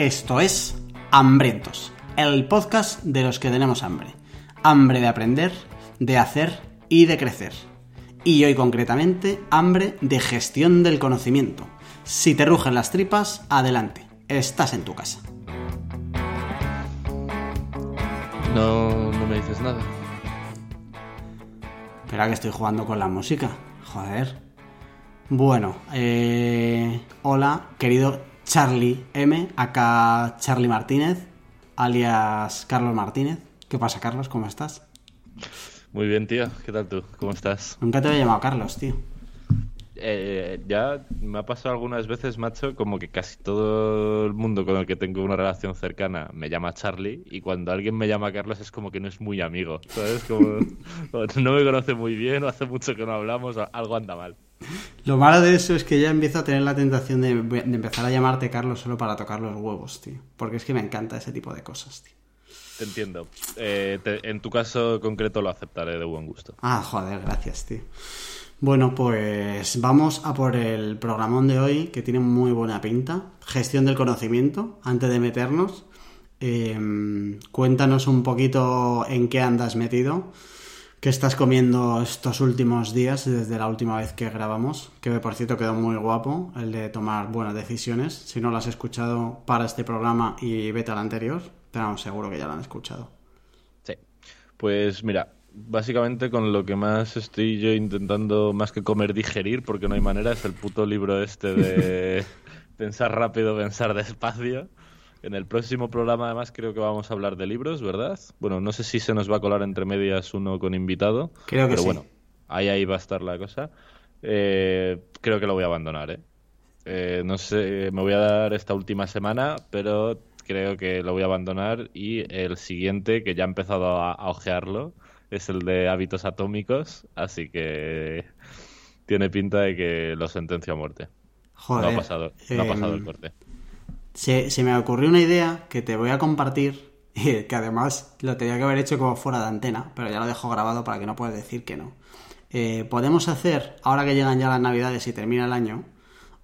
Esto es Hambrientos, el podcast de los que tenemos hambre. Hambre de aprender, de hacer y de crecer. Y hoy concretamente, hambre de gestión del conocimiento. Si te rugen las tripas, adelante, estás en tu casa. No, no me dices nada. Espera que estoy jugando con la música. Joder. Bueno, eh, hola, querido Charlie M, acá Charlie Martínez, alias Carlos Martínez. ¿Qué pasa, Carlos? ¿Cómo estás? Muy bien, tío. ¿Qué tal tú? ¿Cómo estás? Nunca te había llamado Carlos, tío. Eh, ya me ha pasado algunas veces, macho, como que casi todo el mundo con el que tengo una relación cercana me llama Charlie y cuando alguien me llama Carlos es como que no es muy amigo, ¿sabes? Como, no me conoce muy bien o hace mucho que no hablamos, algo anda mal. Lo malo de eso es que ya empiezo a tener la tentación de, de empezar a llamarte Carlos solo para tocar los huevos, tío. Porque es que me encanta ese tipo de cosas, tío. Te entiendo. Eh, te- en tu caso concreto lo aceptaré de buen gusto. Ah, joder, gracias, tío. Bueno, pues vamos a por el programón de hoy, que tiene muy buena pinta. Gestión del conocimiento. Antes de meternos, eh, cuéntanos un poquito en qué andas metido. ¿Qué estás comiendo estos últimos días desde la última vez que grabamos? Que por cierto quedó muy guapo el de tomar buenas decisiones. Si no lo has escuchado para este programa y vete al anterior, pero seguro que ya lo han escuchado. Sí. Pues mira, básicamente con lo que más estoy yo intentando, más que comer, digerir, porque no hay manera, es el puto libro este de pensar rápido, pensar despacio. En el próximo programa, además, creo que vamos a hablar de libros, ¿verdad? Bueno, no sé si se nos va a colar entre medias uno con invitado. Creo que pero sí. bueno, ahí, ahí va a estar la cosa. Eh, creo que lo voy a abandonar, ¿eh? Eh, no sé, me voy a dar esta última semana, pero creo que lo voy a abandonar y el siguiente, que ya he empezado a, a ojearlo, es el de hábitos atómicos, así que tiene pinta de que lo sentencio a muerte. Joder. no ha pasado, no ha pasado el em, corte. Se, se me ocurrió una idea que te voy a compartir, que además lo tenía que haber hecho como fuera de antena, pero ya lo dejo grabado para que no puedas decir que no. Eh, podemos hacer, ahora que llegan ya las navidades y termina el año,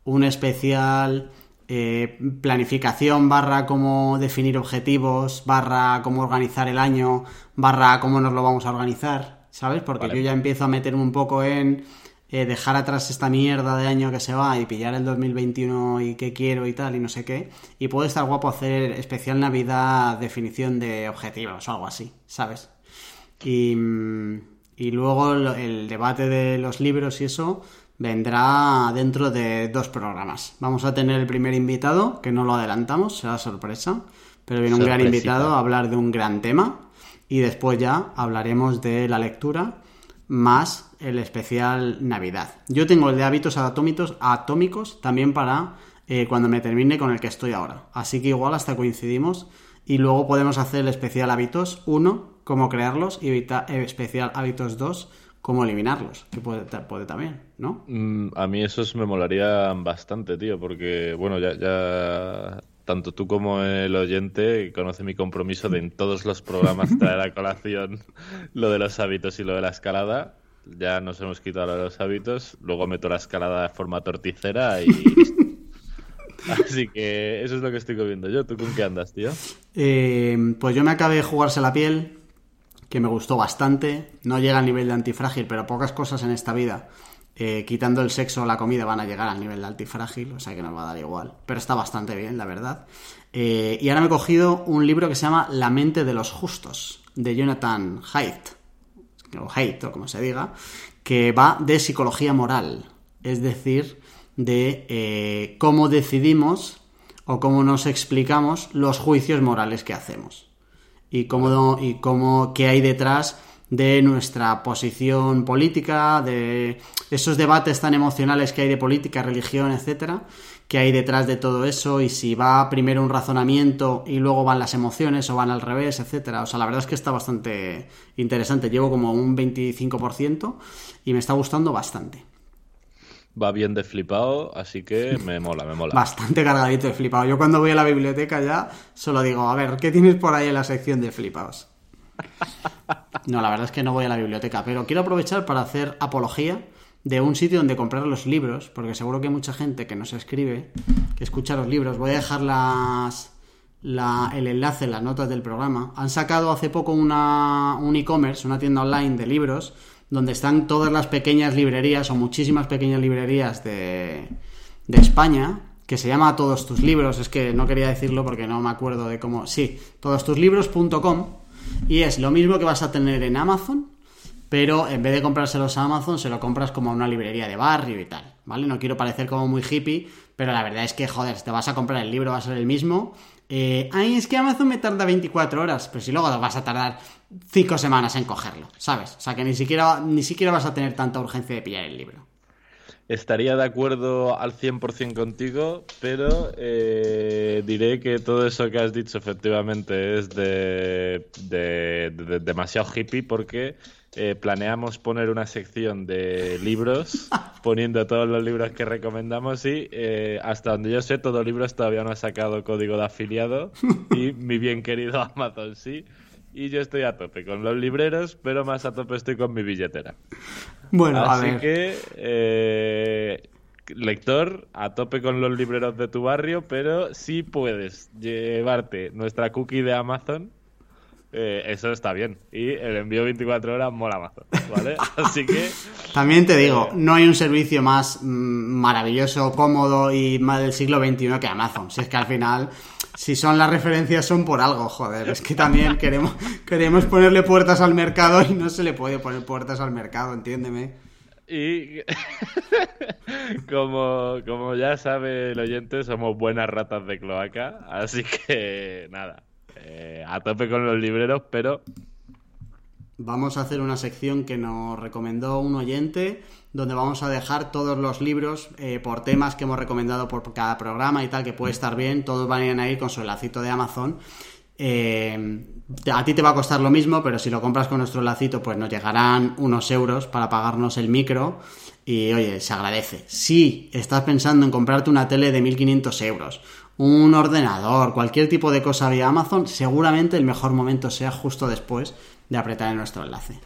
un especial eh, planificación barra cómo definir objetivos, barra cómo organizar el año, barra cómo nos lo vamos a organizar, ¿sabes? Porque Vale. yo ya empiezo a meterme un poco en eh, dejar atrás esta mierda de año que se va y pillar el 2021 y qué quiero y tal y no sé qué. Y puede estar guapo hacer especial Navidad definición de objetivos o algo así, ¿sabes? Y, mm, y luego el debate de los libros y eso vendrá dentro de dos programas. Vamos a tener el primer invitado, que no lo adelantamos, será sorpresa, pero viene un gran invitado a hablar de un gran tema y después ya hablaremos de la lectura más el especial Navidad. Yo tengo el de hábitos atómicos, atómicos también para eh, cuando me termine con el que estoy ahora. Así que igual hasta coincidimos y luego podemos hacer el especial hábitos 1, cómo crearlos y especial hábitos 2, cómo eliminarlos, que puede, puede también, ¿no? Mm, a mí esos me molarían bastante, tío, porque, bueno, ya, ya tanto tú como el oyente conoce mi compromiso de en todos los programas traer a colación lo de los hábitos y lo de la escalada. Ya nos hemos quitado lo de los hábitos, luego meto la escalada de forma torticera y. Así que eso es lo que estoy comiendo yo. ¿Tú con qué andas, tío? Eh, pues yo me acabé de jugarse la piel, que me gustó bastante. No llega al nivel de antifrágil, pero pocas cosas en esta vida, eh, quitando el sexo o la comida, van a llegar al nivel de antifrágil, o sea que nos va a dar igual. Pero está bastante bien, la verdad. Eh, y ahora me he cogido un libro que se llama La mente de los justos, de Jonathan Haidt, o Haidt, o como se diga, que va de psicología moral. Es decir, de eh, cómo decidimos o cómo nos explicamos los juicios morales que hacemos y cómo, y cómo qué hay detrás de nuestra posición política, de esos debates tan emocionales que hay de política, religión, etcétera, qué hay detrás de todo eso y si va primero un razonamiento y luego van las emociones o van al revés, etcétera. O sea, la verdad es que está bastante interesante. Llevo como un 25% y me está gustando bastante. Va bien de flipado, así que me mola, me mola. Bastante cargadito de flipado. Yo cuando voy a la biblioteca ya solo digo, a ver, ¿qué tienes por ahí en la sección de flipados? No, la verdad es que no voy a la biblioteca, pero quiero aprovechar para hacer apología de un sitio donde comprar los libros, porque seguro que hay mucha gente que nos escribe, que escucha los libros. Voy a dejar las, el enlace en las notas del programa. Han sacado hace poco una, un e-commerce, una tienda online de libros, donde están todas las pequeñas librerías o muchísimas pequeñas librerías de, de España, que se llama Todos tus libros, es que no quería decirlo porque no me acuerdo de cómo, sí, todostuslibros.com y es lo mismo que vas a tener en Amazon, pero en vez de comprárselos a Amazon, se lo compras como a una librería de barrio y tal, ¿vale? No quiero parecer como muy hippie, pero la verdad es que, joder, te vas a comprar el libro, va a ser el mismo. Eh, ay, es que Amazon me tarda 24 horas, pero si luego vas a tardar 5 semanas en cogerlo, ¿sabes? O sea que ni siquiera, ni siquiera vas a tener tanta urgencia de pillar el libro. Estaría de acuerdo al 100% contigo, pero eh, diré que todo eso que has dicho efectivamente es de, demasiado hippie porque eh, planeamos poner una sección de libros poniendo todos los libros que recomendamos y eh, hasta donde yo sé, todo libros todavía no ha sacado código de afiliado y mi bien querido Amazon sí y yo estoy a tope con los libreros, pero más a tope estoy con mi billetera. Bueno, Así a ver. que, eh, lector, a tope con los libreros de tu barrio, pero si puedes llevarte nuestra cookie de Amazon, eh, eso está bien. Y el envío 24 horas mola Amazon, ¿vale? Así que... También te digo, no hay un servicio más mm, maravilloso, cómodo y más del siglo XXI que Amazon. Si es que al final si son las referencias son por algo, joder. Es que también queremos, queremos ponerle puertas al mercado y no se le puede poner puertas al mercado, entiéndeme. Y como, como ya sabe el oyente, somos buenas ratas de cloaca, así que nada, eh, a tope con los libreros, pero... Vamos a hacer una sección que nos recomendó un oyente donde vamos a dejar todos los libros eh, por temas que hemos recomendado por cada programa y tal, que puede estar bien, todos van a ir con su lacito de Amazon. Eh, a ti te va a costar lo mismo, pero si lo compras con nuestro lacito, pues nos llegarán unos euros para pagarnos el micro. Y oye, se agradece. Si estás pensando en comprarte una tele de 1500 euros, un ordenador, cualquier tipo de cosa vía Amazon, seguramente el mejor momento sea justo después de apretar en nuestro enlace.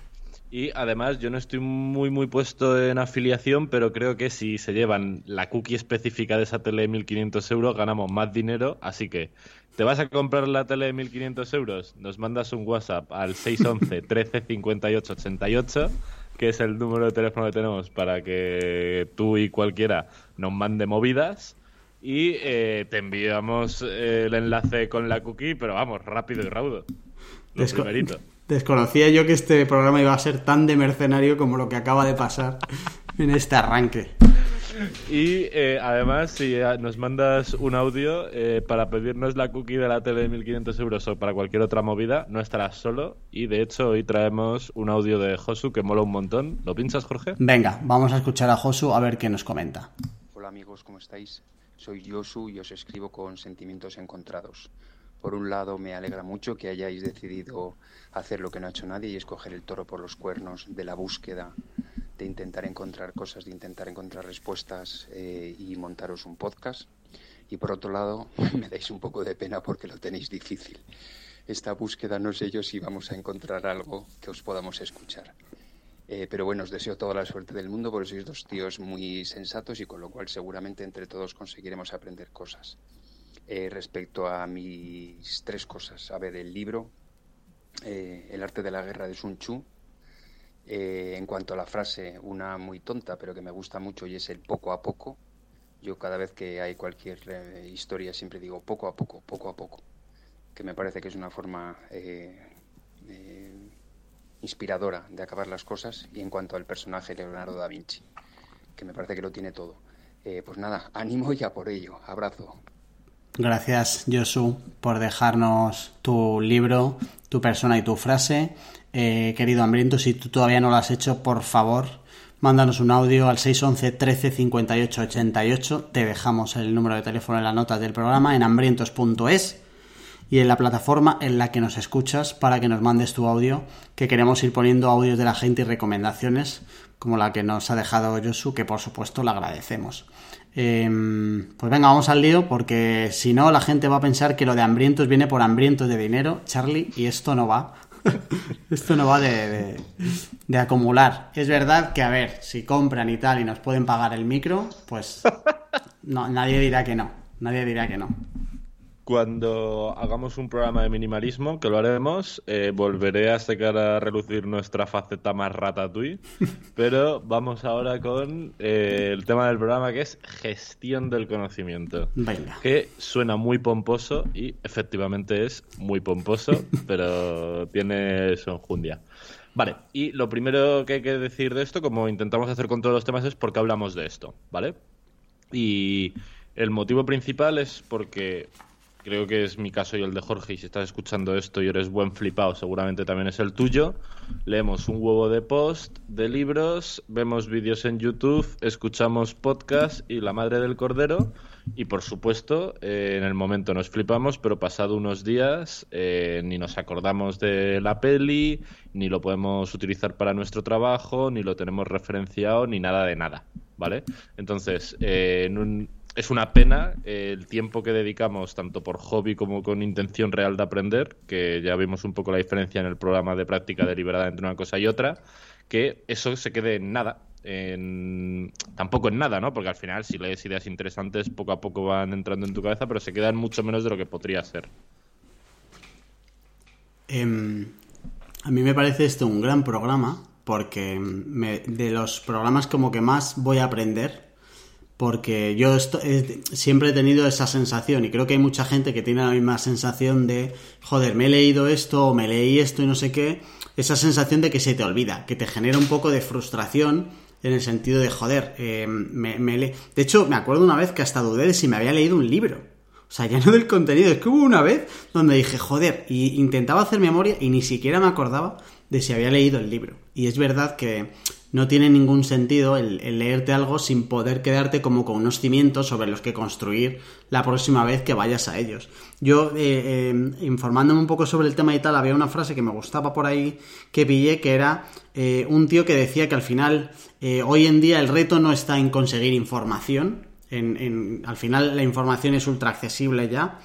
Y además yo no estoy muy muy puesto en afiliación, pero creo que si se llevan la cookie específica de esa tele de 1500 euros ganamos más dinero, así que ¿te vas a comprar la tele de 1500 euros? Nos mandas un WhatsApp al 611 13 58 88 que es el número de teléfono que tenemos para que tú y cualquiera nos mande movidas y eh, te enviamos el enlace con la cookie, pero vamos, rápido y raudo. Lo primerito. Desconocía yo que este programa iba a ser tan de mercenario como lo que acaba de pasar en este arranque. Y eh, además, si nos mandas un audio eh, para pedirnos la cookie de la tele de 1500 euros o para cualquier otra movida, no estarás solo. Y de hecho, hoy traemos un audio de Josu que mola un montón. ¿Lo pinchas, Jorge? Venga, vamos a escuchar a Josu a ver qué nos comenta. Hola amigos, ¿cómo estáis? Soy Josu y os escribo con sentimientos encontrados. Por un lado, me alegra mucho que hayáis decidido hacer lo que no ha hecho nadie y escoger el toro por los cuernos de la búsqueda, de intentar encontrar cosas, de intentar encontrar respuestas eh, y montaros un podcast. Y por otro lado, me dais un poco de pena porque lo tenéis difícil. Esta búsqueda no sé yo si vamos a encontrar algo que os podamos escuchar. Eh, pero bueno, os deseo toda la suerte del mundo porque sois dos tíos muy sensatos y con lo cual seguramente entre todos conseguiremos aprender cosas. Eh, respecto a mis tres cosas. A ver, el libro, eh, El arte de la guerra de Sun Tzu. Eh, en cuanto a la frase, una muy tonta, pero que me gusta mucho y es el poco a poco. Yo cada vez que hay cualquier historia siempre digo poco a poco, poco a poco, que me parece que es una forma inspiradora de acabar las cosas. Y en cuanto al personaje Leonardo da Vinci, que me parece que lo tiene todo. pues nada, ánimo ya por ello. Abrazo. Gracias, Josu, por dejarnos tu libro, tu persona y tu frase. Eh, querido Hambriento, si tú todavía no lo has hecho, por favor, mándanos un audio al 611 13 58 88. Te dejamos el número de teléfono en la nota del programa en hambrientos.es. y en la plataforma en la que nos escuchas para que nos mandes tu audio, que queremos ir poniendo audios de la gente y recomendaciones como la que nos ha dejado Josu, que por supuesto le agradecemos. Em, pues venga, vamos al lío, porque si no, la gente va a pensar que lo de hambrientos viene por hambrientos de dinero, Charlie, y esto no va. esto no va de, de, acumular. Es verdad que, a ver, si compran y tal y nos pueden pagar el micro, pues no, nadie dirá que no. Nadie dirá que no cuando hagamos un programa de minimalismo, que lo haremos, eh, volveré a sacar a relucir nuestra faceta más ratatouille. Pero vamos ahora con eh, el tema del programa que es gestión del conocimiento. Venga. Que suena muy pomposo y efectivamente es muy pomposo, pero tiene su enjundia. Vale, y lo primero que hay que decir de esto, como intentamos hacer con todos los temas, es porque hablamos de esto, ¿vale? Y el motivo principal es porque creo que es mi caso y el de Jorge, y si estás escuchando esto y eres buen flipado, seguramente también es el tuyo. Leemos un huevo de post, de libros, vemos vídeos en YouTube, escuchamos podcast y La Madre del Cordero. Y por supuesto, eh, en el momento nos flipamos, pero pasado unos días eh, ni nos acordamos de la peli, ni lo podemos utilizar para nuestro trabajo, ni lo tenemos referenciado, ni nada de nada. ¿Vale? Entonces, eh, en un, es una pena eh, el tiempo que dedicamos, tanto por hobby como con intención real de aprender, que ya vimos un poco la diferencia en el programa de práctica deliberada entre una cosa y otra, que eso se quede en nada. En... tampoco en nada, ¿no? Porque al final, si lees ideas interesantes, poco a poco van entrando en tu cabeza, pero se quedan mucho menos de lo que podría ser. Em, a mí me parece esto un gran programa, porque de los programas como que más voy a aprender porque yo siempre he tenido esa sensación y creo que hay mucha gente que tiene la misma sensación de, joder, me he leído esto o me leí esto y no sé qué, esa sensación de que se te olvida, que te genera un poco de frustración en el sentido de, joder, eh, me, De hecho, me acuerdo una vez que hasta dudé de si me había leído un libro. O sea, ya no del contenido, es que hubo una vez donde dije, joder, y intentaba hacer memoria y ni siquiera me acordaba de si había leído el libro. Y es verdad que no tiene ningún sentido el, leerte algo sin poder quedarte como con unos cimientos sobre los que construir la próxima vez que vayas a ellos. Yo, eh, eh, informándome un poco sobre el tema y tal, había una frase que me gustaba por ahí que pillé, que era eh, un tío que decía que al final, hoy en día el reto no está en conseguir información, al final la información es ultra accesible ya,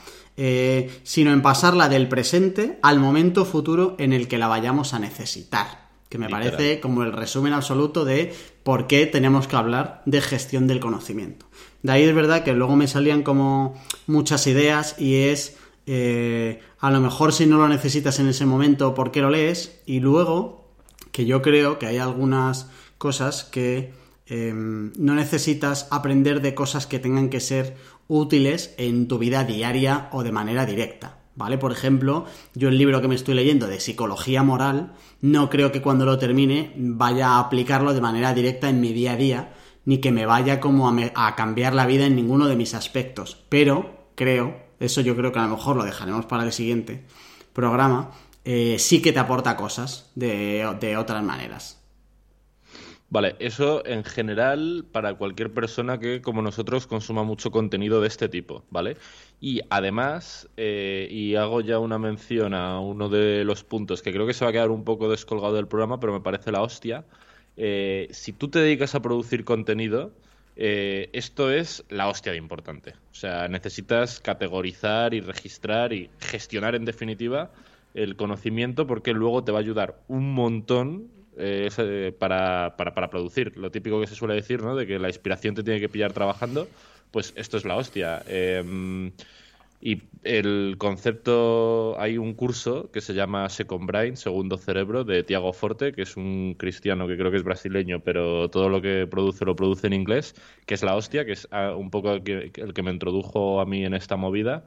sino en pasarla del presente al momento futuro en el que la vayamos a necesitar que me parece como el resumen absoluto de por qué tenemos que hablar de gestión del conocimiento. De ahí es verdad que luego me salían como muchas ideas y es eh, a lo mejor si no lo necesitas en ese momento, ¿por qué lo lees? Y luego que yo creo que hay algunas cosas que em, no necesitas aprender de cosas que tengan que ser útiles en tu vida diaria o de manera directa. ¿Vale? Por ejemplo, yo el libro que me estoy leyendo de psicología moral, no creo que cuando lo termine vaya a aplicarlo de manera directa en mi día a día, ni que me vaya como a, cambiar la vida en ninguno de mis aspectos. Pero creo, eso yo creo que a lo mejor lo dejaremos para el siguiente programa, eh, sí que te aporta cosas de, de otras maneras. Vale, eso en general para cualquier persona que, como nosotros, consuma mucho contenido de este tipo, ¿vale? Y además, eh, y hago ya una mención a uno de los puntos que creo que se va a quedar un poco descolgado del programa, pero me parece la hostia. Eh, si tú te dedicas a producir contenido, eh, esto es la hostia de importante. O sea, necesitas categorizar y registrar y gestionar en definitiva el conocimiento porque luego te va a ayudar un montón eh, para, para, para, producir. Lo típico que se suele decir, ¿no? De que la inspiración te tiene que pillar trabajando, pues esto es la hostia. Em, y el concepto, hay un curso que se llama Second Brain, Segundo Cerebro, de Tiago Forte, que es un cristiano que creo que es brasileño, pero todo lo que produce lo produce en inglés, que es la hostia, que es ah, un poco el que, me introdujo a mí en esta movida.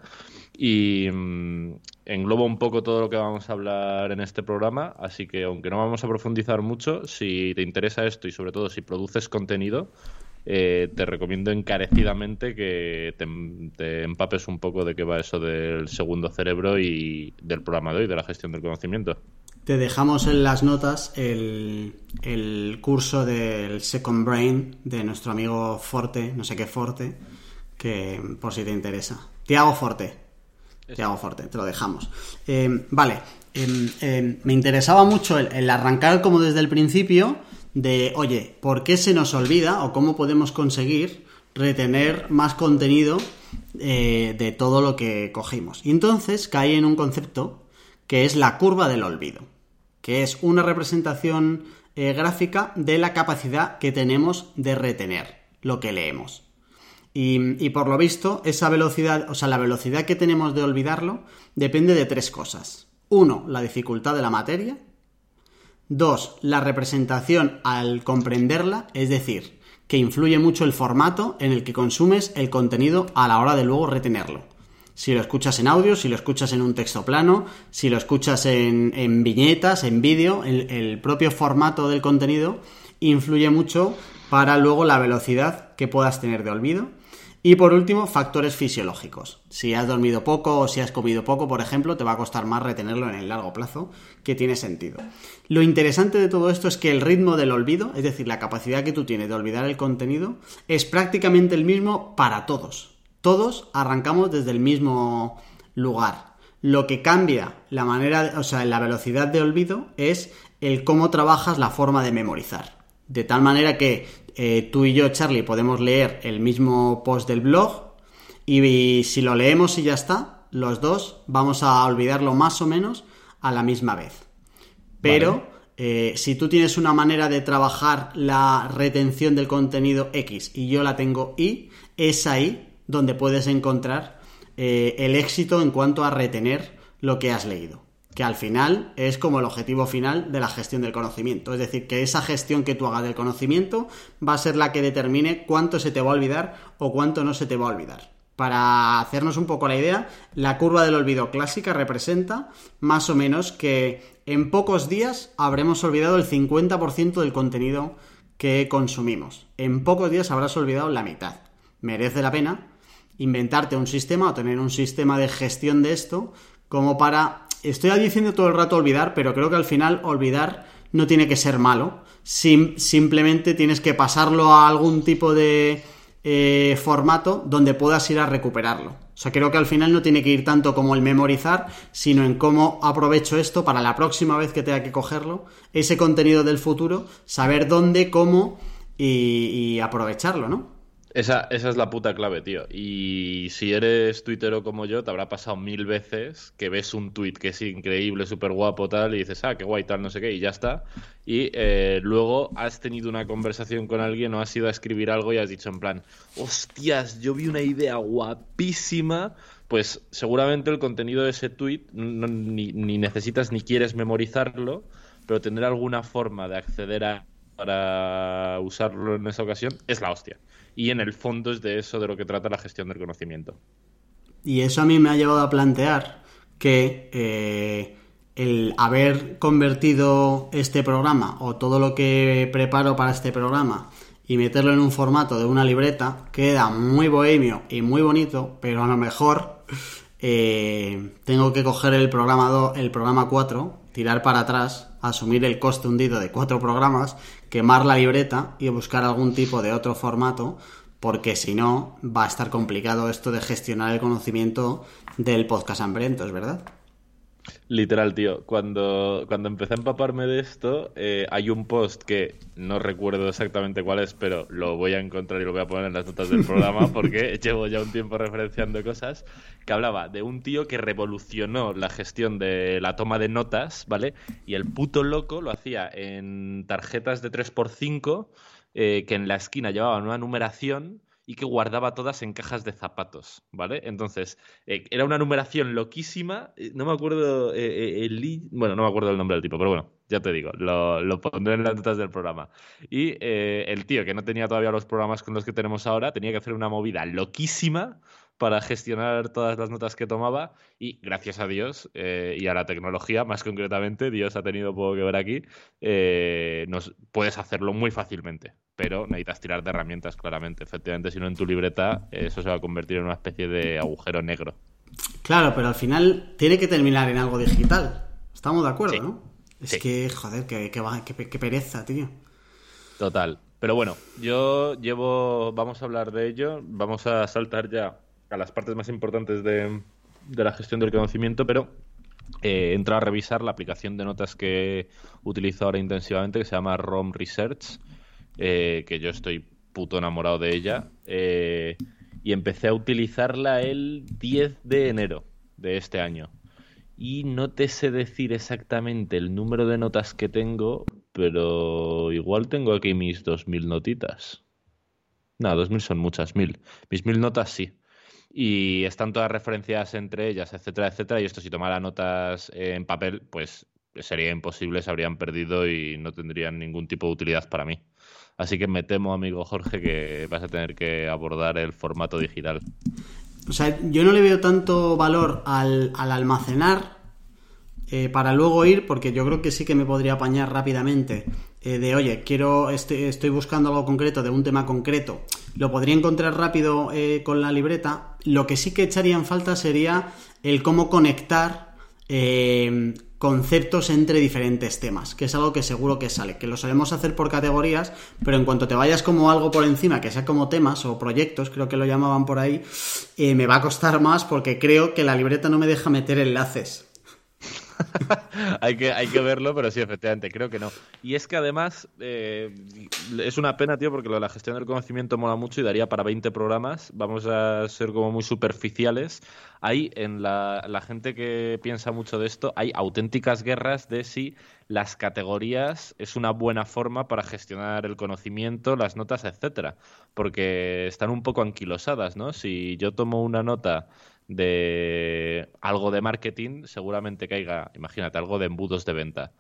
Y mm, engloba un poco todo lo que vamos a hablar en este programa, así que aunque no vamos a profundizar mucho, si te interesa esto y sobre todo si produces contenido, eh, te recomiendo encarecidamente que te, empapes un poco de qué va eso del segundo cerebro y del programa de hoy, de la gestión del conocimiento. Te dejamos en las notas el, el curso del Second Brain de nuestro amigo Forte, no sé qué Forte, que por si te interesa. Tiago Forte. Tiago Forte, te lo dejamos. Eh, vale, em, em, me interesaba mucho el, arrancar como desde el principio de, oye, ¿por qué se nos olvida o cómo podemos conseguir retener más contenido eh, de todo lo que cogimos? Y entonces caí en un concepto que es la curva del olvido, que es una representación eh, gráfica de la capacidad que tenemos de retener lo que leemos. Y, por lo visto, esa velocidad, o sea, la velocidad que tenemos de olvidarlo depende de tres cosas. Uno, la dificultad de la materia. Dos, la representación al comprenderla, es decir, que influye mucho el formato en el que consumes el contenido a la hora de luego retenerlo. Si lo escuchas en audio, si lo escuchas en un texto plano, si lo escuchas en, viñetas, en vídeo, el propio formato del contenido influye mucho para luego la velocidad que puedas tener de olvido y por último, factores fisiológicos. Si has dormido poco o si has comido poco, por ejemplo, te va a costar más retenerlo en el largo plazo, que tiene sentido. Lo interesante de todo esto es que el ritmo del olvido, es decir, la capacidad que tú tienes de olvidar el contenido, es prácticamente el mismo para todos. Todos arrancamos desde el mismo lugar. Lo que cambia la manera, o sea, la velocidad de olvido es el cómo trabajas la forma de memorizar. De tal manera que eh, tú y yo, Charlie, podemos leer el mismo post del blog y, si lo leemos y ya está, los dos vamos a olvidarlo más o menos a la misma vez. Pero eh, si tú tienes una manera de trabajar la retención del contenido X y yo la tengo Y, es ahí donde puedes encontrar eh, el éxito en cuanto a retener lo que has leído que al final es como el objetivo final de la gestión del conocimiento. Es decir, que esa gestión que tú hagas del conocimiento va a ser la que determine cuánto se te va a olvidar o cuánto no se te va a olvidar. Para hacernos un poco la idea, la curva del olvido clásica representa más o menos que en pocos días habremos olvidado el 50% del contenido que consumimos. En pocos días habrás olvidado la mitad. Merece la pena inventarte un sistema o tener un sistema de gestión de esto como para estoy diciendo todo el rato olvidar, pero creo que al final olvidar no tiene que ser malo. simplemente tienes que pasarlo a algún tipo de eh, formato donde puedas ir a recuperarlo. O sea, creo que al final no tiene que ir tanto como el memorizar, sino en cómo aprovecho esto para la próxima vez que tenga que cogerlo, ese contenido del futuro, saber dónde, cómo y aprovecharlo, ¿no? Esa, esa, es la puta clave, tío. Y si eres tuitero como yo, te habrá pasado mil veces que ves un tuit que es increíble, súper guapo, tal, y dices, ah, qué guay, tal, no sé qué, y ya está. Y eh, luego has tenido una conversación con alguien o has ido a escribir algo y has dicho en plan, hostias, yo vi una idea guapísima. Pues seguramente el contenido de ese tuit ni, ni necesitas ni quieres memorizarlo, pero tener alguna forma de acceder a para usarlo en esa ocasión es la hostia y en el fondo es de eso de lo que trata la gestión del conocimiento. Y eso a mí me ha llevado a plantear que eh, el haber convertido este programa o todo lo que preparo para este programa y meterlo en un formato de una libreta queda muy bohemio y muy bonito, pero a lo mejor eh, tengo que coger el programa, el programa 4, tirar para atrás, asumir el coste hundido de cuatro programas quemar la libreta y buscar algún tipo de otro formato, porque si no va a estar complicado esto de gestionar el conocimiento del podcast hambrientos, ¿verdad? Literal, tío. Cuando, cuando empecé a empaparme de esto, eh, hay un post que no recuerdo exactamente cuál es, pero lo voy a encontrar y lo voy a poner en las notas del programa porque llevo ya un tiempo referenciando cosas, que hablaba de un tío que revolucionó la gestión de la toma de notas, ¿vale? Y el puto loco lo hacía en tarjetas de 3x5 eh, que en la esquina llevaban una numeración y que guardaba todas en cajas de zapatos, ¿vale? Entonces, eh, era una numeración loquísima, eh, no me acuerdo eh, el... Bueno, no me acuerdo el nombre del tipo, pero bueno, ya te digo, lo, lo pondré en las notas del programa. Y el tío, que no tenía todavía los programas con los que tenemos ahora, tenía que hacer una movida loquísima para gestionar todas las notas que tomaba y gracias a Dios y a la tecnología, más concretamente, Dios ha tenido poco que ver aquí, nos puedes hacerlo muy fácilmente pero necesitas tirar de herramientas, claramente. Efectivamente, si no en tu libreta, eso se va a convertir en una especie de agujero negro. Claro, pero al final tiene que terminar en algo digital. Estamos de acuerdo, ¿no? Es que, joder, que, que, pereza, tío. Total. Pero bueno, yo llevo. Vamos a hablar de ello. Vamos a saltar ya a las partes más importantes de, de la gestión del conocimiento, pero eh, he entrado a revisar la aplicación de notas que utilizo ahora intensivamente, que se llama ROM Research, eh, que yo estoy puto enamorado de ella, eh, y empecé a utilizarla el 10 de enero de este año. Y no te sé decir exactamente el número de notas que tengo, pero igual tengo aquí mis 2.000 notitas. No, 2.000 son muchas, 1.000. Mis 1.000 notas sí y están todas referencias entre ellas, etcétera, etcétera. Y esto si tomara notas en papel, pues sería imposible, se habrían perdido y no tendrían ningún tipo de utilidad para mí. Así que me temo, amigo Jorge, que vas a tener que abordar el formato digital. O sea, yo no le veo tanto valor al, almacenar eh, para luego ir, porque yo creo que sí que me podría apañar rápidamente. Eh, de, oye, quiero, este, estoy buscando algo concreto de un tema concreto lo podría encontrar rápido eh, con la libreta. Lo que sí que echaría en falta sería el cómo conectar eh, conceptos entre diferentes temas, que es algo que seguro que sale, que lo sabemos hacer por categorías, pero en cuanto te vayas como algo por encima, que sea como temas o proyectos, creo que lo llamaban por ahí, me va a costar más porque creo que la libreta no me deja meter enlaces. hay, que, hay que verlo, pero sí, efectivamente, creo que no. Y es que además eh, es una pena, tío, porque lo de la gestión del conocimiento mola mucho y daría para 20 programas. Vamos a ser como muy superficiales. Hay en la, la gente que piensa mucho de esto, hay auténticas guerras de si las categorías es una buena forma para gestionar el conocimiento, las notas, etcétera. Porque están un poco anquilosadas, ¿no? Si yo tomo una nota de algo de marketing, seguramente caiga, imagínate, algo de embudos de venta.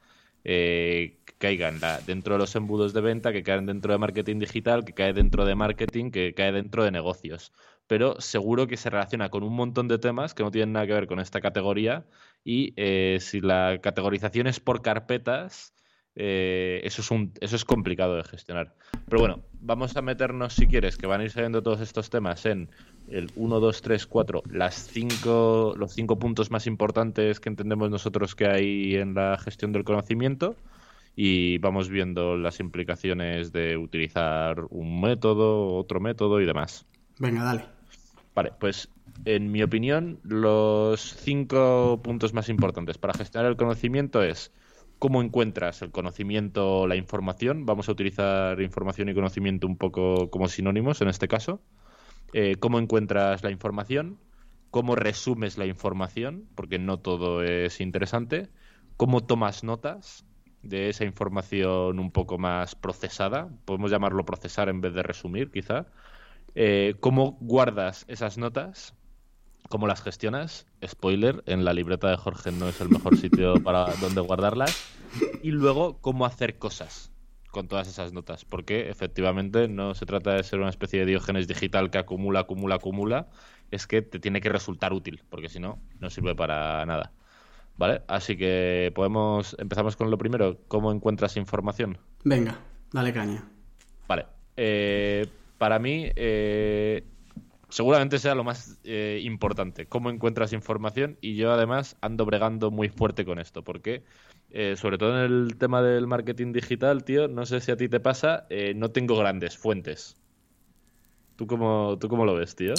Eh, caigan dentro de los embudos de venta, que caen dentro de marketing digital, que cae dentro de marketing, que cae dentro de negocios. Pero seguro que se relaciona con un montón de temas que no tienen nada que ver con esta categoría y eh, si la categorización es por carpetas, eh, eso, es eso es complicado de gestionar. Pero bueno, vamos a meternos, si quieres, que van a ir saliendo todos estos temas en el 1, 2, 3, 4, las cinco, los cinco puntos más importantes que entendemos nosotros que hay en la gestión del conocimiento y vamos viendo las implicaciones de utilizar un método, otro método y demás. Venga, dale. Vale, pues en mi opinión, los cinco puntos más importantes para gestionar el conocimiento es cómo encuentras el conocimiento, la información. Vamos a utilizar información y conocimiento un poco como sinónimos en este caso. Eh, cómo encuentras la información, cómo resumes la información, porque no todo es interesante, cómo tomas notas de esa información un poco más procesada, podemos llamarlo procesar en vez de resumir quizá, eh, cómo guardas esas notas, cómo las gestionas, spoiler, en la libreta de Jorge no es el mejor sitio para donde guardarlas, y luego cómo hacer cosas con todas esas notas, porque efectivamente no se trata de ser una especie de diógenes digital que acumula, acumula, acumula, es que te tiene que resultar útil, porque si no, no sirve para nada. ¿Vale? Así que podemos, empezamos con lo primero, ¿cómo encuentras información? Venga, dale caña. Vale. Eh, para mí, eh, seguramente sea lo más eh, importante, cómo encuentras información y yo además ando bregando muy fuerte con esto, porque eh, sobre todo en el tema del marketing digital, tío, no sé si a ti te pasa, eh, no tengo grandes fuentes. ¿Tú cómo, ¿Tú cómo lo ves, tío?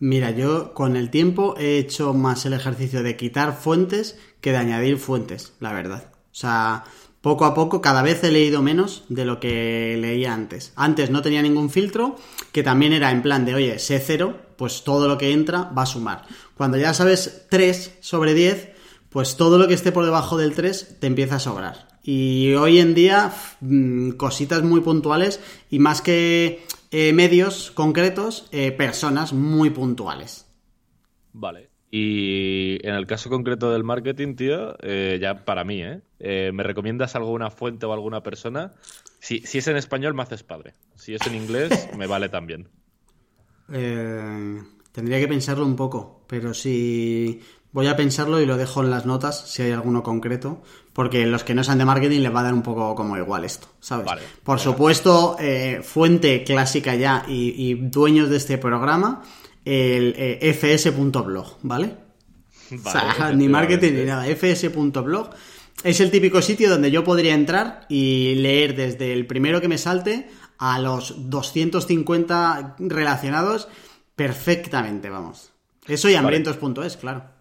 Mira, yo con el tiempo he hecho más el ejercicio de quitar fuentes que de añadir fuentes, la verdad. O sea, poco a poco cada vez he leído menos de lo que leía antes. Antes no tenía ningún filtro, que también era en plan de, oye, sé cero, pues todo lo que entra va a sumar. Cuando ya sabes 3 sobre 10, pues todo lo que esté por debajo del 3 te empieza a sobrar. Y hoy en día, mm, cositas muy puntuales y más que eh, medios concretos, eh, personas muy puntuales. Vale. Y en el caso concreto del marketing, tío, eh, ya para mí, ¿eh? ¿Me recomiendas alguna fuente o alguna persona? Si, si, es en español, me haces padre. Si es en inglés, me vale también. tendría que pensarlo un poco, pero si Voy a pensarlo y lo dejo en las notas si hay alguno concreto, porque los que no sean de marketing les va a dar un poco como igual esto, ¿sabes? Por supuesto, eh, fuente clásica ya y, dueños de este programa, el eh, fs.blog, ¿vale? o sea, ni marketing ni nada, fs.blog. Es el típico sitio donde yo podría entrar y leer desde el primero que me salte a los 250 relacionados perfectamente, vamos. Eso y hambrientos.es, claro.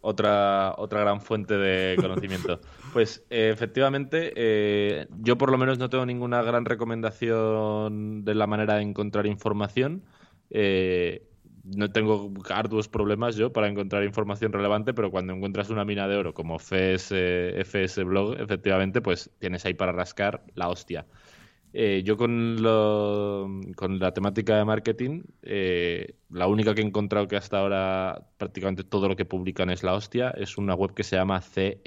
Otra, otra gran fuente de conocimiento. pues eh, efectivamente, eh, yo por lo menos no tengo ninguna gran recomendación de la manera de encontrar información. Eh, no tengo arduos problemas yo para encontrar información relevante, pero cuando encuentras una mina de oro como FS, FS Blog, efectivamente, pues tienes ahí para rascar la hostia. Eh, yo con, lo, con la temática de marketing, eh, la única que he encontrado que hasta ahora prácticamente todo lo que publican es la hostia, es una web que se llama cxl.com,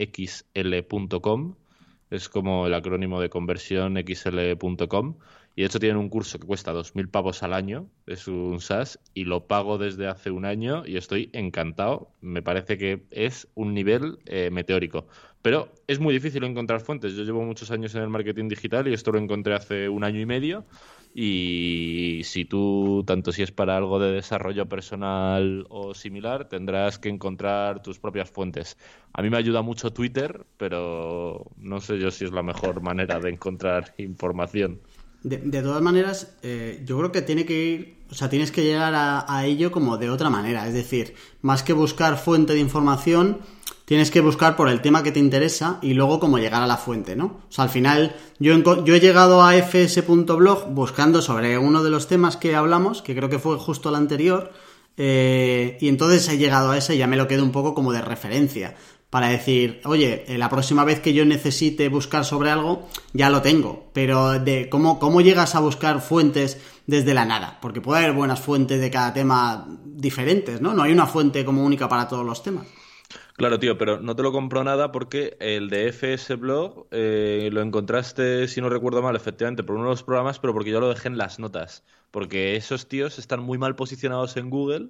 es como el acrónimo de conversión xl.com y de hecho tienen un curso que cuesta 2.000 pavos al año, es un SaaS, y lo pago desde hace un año y estoy encantado. Me parece que es un nivel eh, meteórico. Pero es muy difícil encontrar fuentes. Yo llevo muchos años en el marketing digital y esto lo encontré hace un año y medio. Y si tú, tanto si es para algo de desarrollo personal o similar, tendrás que encontrar tus propias fuentes. A mí me ayuda mucho Twitter, pero no sé yo si es la mejor manera de encontrar información. De, todas maneras, eh, yo creo que tiene que ir, o sea, tienes que llegar a, ello como de otra manera. Es decir, más que buscar fuente de información, tienes que buscar por el tema que te interesa y luego cómo llegar a la fuente, ¿no? O sea, al final, yo, he llegado a fs.blog buscando sobre uno de los temas que hablamos, que creo que fue justo el anterior, eh, y entonces he llegado a ese y ya me lo quedo un poco como de referencia para decir, oye, eh, la próxima vez que yo necesite buscar sobre algo, ya lo tengo. Pero de cómo, cómo llegas a buscar fuentes desde la nada, porque puede haber buenas fuentes de cada tema diferentes, ¿no? No hay una fuente como única para todos los temas. Claro, tío, pero no te lo compro nada porque el de FS Blog eh, lo encontraste, si no recuerdo mal, efectivamente, por uno de los programas, pero porque yo lo dejé en las notas. Porque esos tíos están muy mal posicionados en Google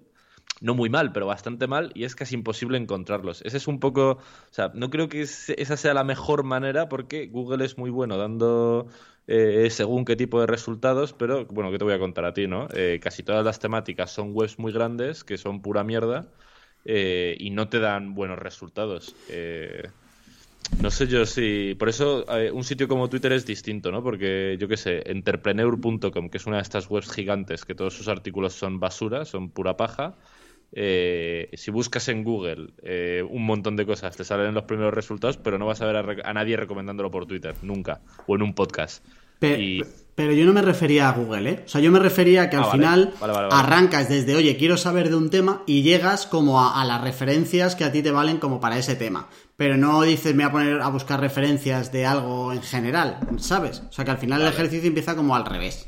no muy mal, pero bastante mal, y es casi imposible encontrarlos. Ese es un poco, o sea, no creo que esa sea la mejor manera porque Google es muy bueno dando eh, según qué tipo de resultados, pero bueno, ¿qué te voy a contar a ti, no? Eh, casi todas las temáticas son webs muy grandes, que son pura mierda, eh, y no te dan buenos resultados. no sé yo si. Por eso un sitio como Twitter es distinto, ¿no? Porque yo qué sé, entrepreneur.com, que es una de estas webs gigantes que todos sus artículos son basura, son pura paja. Eh, si buscas en Google eh, un montón de cosas, te salen los primeros resultados, pero no vas a ver a, nadie recomendándolo por Twitter, nunca, o en un podcast. Pero, yo no me refería a Google, ¿eh? O sea, yo me refería a que al ah, final arrancas desde, oye, quiero saber de un tema y llegas como a, las referencias que a ti te valen como para ese tema. Pero no dices, me voy a poner a buscar referencias de algo en general, ¿sabes? O sea, que al final el ejercicio empieza como al revés.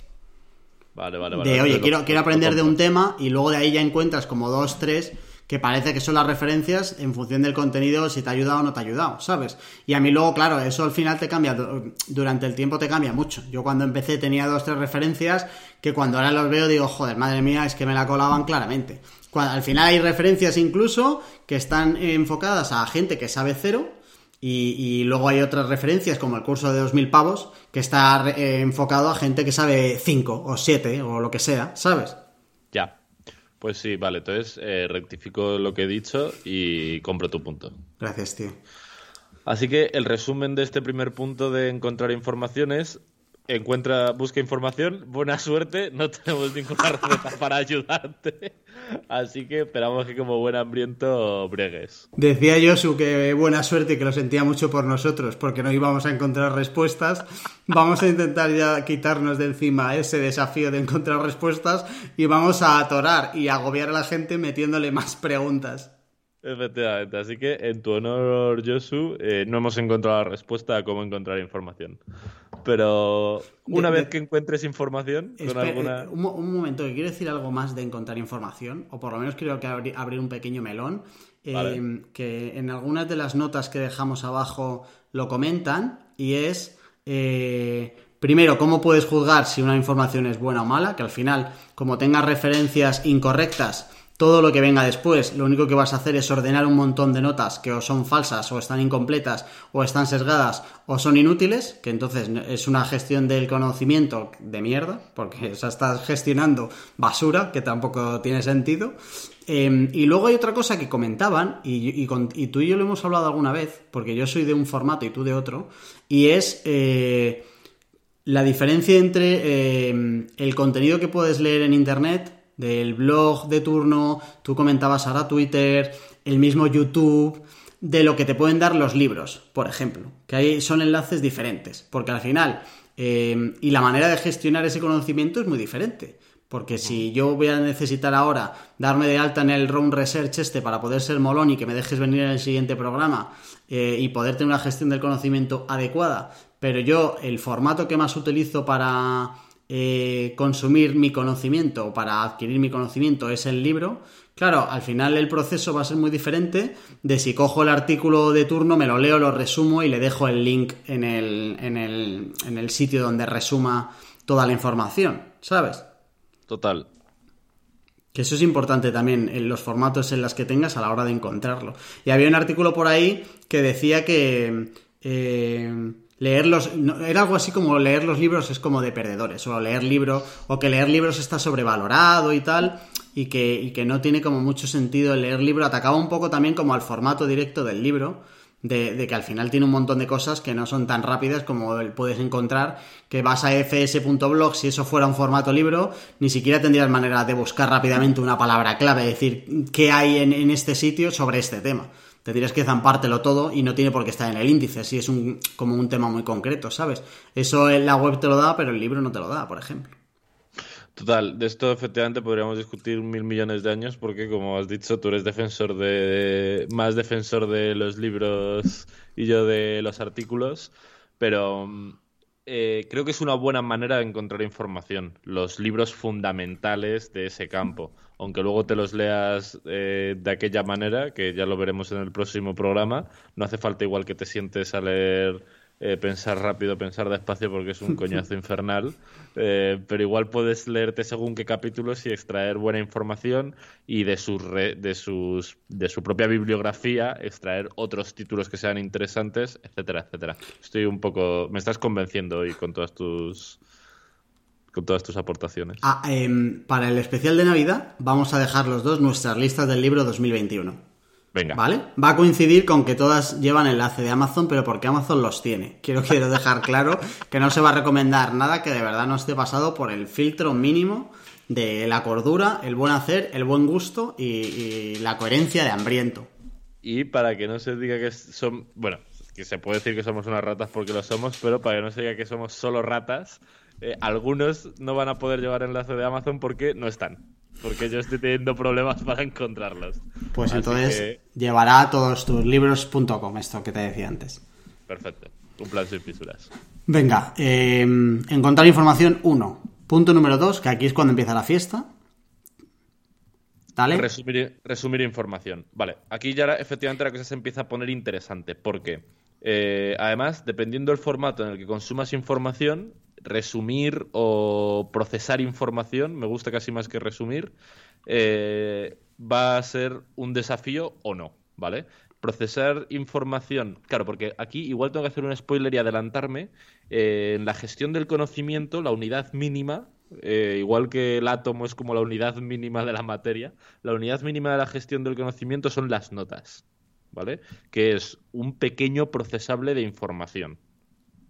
Vale, vale, vale. De, oye, quiero, quiero aprender de un tema y luego de ahí ya encuentras como dos, tres que parece que son las referencias en función del contenido, si te ha ayudado o no te ha ayudado, ¿sabes? Y a mí luego, claro, eso al final te cambia, durante el tiempo te cambia mucho. Yo cuando empecé tenía dos, tres referencias que cuando ahora los veo digo, joder, madre mía, es que me la colaban claramente. al final hay referencias incluso que están enfocadas a gente que sabe cero y, luego hay otras referencias, como el curso de 2.000 pavos, que está eh, enfocado a gente que sabe 5 o 7 o lo que sea, ¿sabes? Ya. Pues sí, vale. Entonces eh, rectifico lo que he dicho y compro tu punto. Gracias, tío. Así que el resumen de este primer punto de encontrar información es encuentra, busca información, buena suerte, no tenemos ninguna receta para ayudarte, así que esperamos que como buen hambriento bregues. Decía Josu que buena suerte y que lo sentía mucho por nosotros, porque no íbamos a encontrar respuestas. Vamos a intentar ya quitarnos de encima ese desafío de encontrar respuestas y vamos a atorar y agobiar a la gente metiéndole más preguntas. Efectivamente, así que en tu honor, Josu, eh, no hemos encontrado la respuesta a cómo encontrar información. Pero una vez que encuentres información con alguna... Eh, un, momento, que quiero decir algo más de encontrar información, o por lo menos creo que abrir, un pequeño melón, eh, que en algunas de las notas que dejamos abajo lo comentan, y es... Primero, ¿cómo puedes juzgar si una información es buena o mala? Que al final, como tengas referencias incorrectas, todo lo que venga después, lo único que vas a hacer es ordenar un montón de notas que o son falsas o están incompletas o están sesgadas o son inútiles, que entonces es una gestión del conocimiento de mierda, porque estás gestionando basura, que tampoco tiene sentido. Em, y luego hay otra cosa que comentaban, y, tú y yo lo hemos hablado alguna vez, porque yo soy de un formato y tú de otro, y es eh, la diferencia entre em, el contenido que puedes leer en Internet del blog de turno, tú comentabas ahora Twitter, el mismo YouTube, de lo que te pueden dar los libros, por ejemplo, que ahí son enlaces diferentes, porque al final, eh, y la manera de gestionar ese conocimiento es muy diferente. Porque si yo voy a necesitar ahora darme de alta en el Round Research este para poder ser molón y que me dejes venir en el siguiente programa eh, y poder tener una gestión del conocimiento adecuada, pero yo el formato que más utilizo para eh, consumir mi conocimiento o para adquirir mi conocimiento es el libro, claro, al final el proceso va a ser muy diferente de si cojo el artículo de turno, me lo leo, lo resumo y le dejo el link en el, en el, en el sitio donde resuma toda la información, ¿sabes? Total. Que eso es importante también en los formatos en los que tengas a la hora de encontrarlo. Y había un artículo por ahí que decía que eh, leer los. era algo así como leer los libros es como de perdedores. O leer libros. O que leer libros está sobrevalorado y tal. Y que, y que no tiene como mucho sentido leer libro. Atacaba un poco también como al formato directo del libro de, que al final tiene un montón de cosas que no son tan rápidas como puedes encontrar, que vas a fs.blog, si eso fuera un formato libro, ni siquiera tendrías manera de buscar rápidamente una palabra clave, decir qué hay en, este sitio sobre este tema. Tendrías que zampártelo todo y no tiene por qué estar en el índice, si es un, como un tema muy concreto, ¿sabes? Eso la web te lo da, pero el libro no te lo da, por ejemplo. Total, de esto efectivamente podríamos discutir mil millones de años porque, como has dicho, tú eres defensor de más defensor de los libros y yo de los artículos, pero eh, creo que es una buena manera de encontrar información, los libros fundamentales de ese campo, aunque luego te los leas eh, de aquella manera, que ya lo veremos en el próximo programa, no hace falta igual que te sientes a leer eh, pensar rápido, pensar despacio porque es un coñazo infernal, eh, pero igual puedes leerte según qué capítulos y extraer buena información y de, sus de, sus, de su propia bibliografía extraer otros títulos que sean interesantes, etcétera, etcétera. Estoy un poco... Me estás convenciendo hoy con todas tus con todas tus aportaciones. Ah, em, para el especial de Navidad vamos a dejar los dos nuestras listas del libro 2021. Venga. ¿Vale? Va a coincidir con que todas llevan enlace de Amazon, pero porque Amazon los tiene. Quiero, quiero dejar claro que no se va a recomendar nada que de verdad no esté pasado por el filtro mínimo de la cordura, el buen hacer, el buen gusto y, la coherencia de hambriento. Y para que no se diga que son. Bueno, que se puede decir que somos unas ratas porque lo somos, pero para que no se diga que somos solo ratas, eh, algunos no van a poder llevar enlace de Amazon porque no están porque yo estoy teniendo problemas para encontrarlos. Pues entonces llevará a todos tus libros.com, esto que te decía antes. Perfecto, un plan sin fisuras. Venga, eh, encontrar información 1. Punto número 2, que aquí es cuando empieza la fiesta. Dale. Resumir, resumir información. Vale, aquí ya efectivamente la cosa se empieza a poner interesante, porque eh, además, dependiendo del formato en el que consumas información, resumir o procesar información, me gusta casi más que resumir, eh, va a ser un desafío o no, ¿vale? Procesar información, claro, porque aquí igual tengo que hacer un spoiler y adelantarme, eh, en la gestión del conocimiento, la unidad mínima, eh, igual que el átomo es como la unidad mínima de la materia, la unidad mínima de la gestión del conocimiento son las notas, ¿vale? Que es un pequeño procesable de información.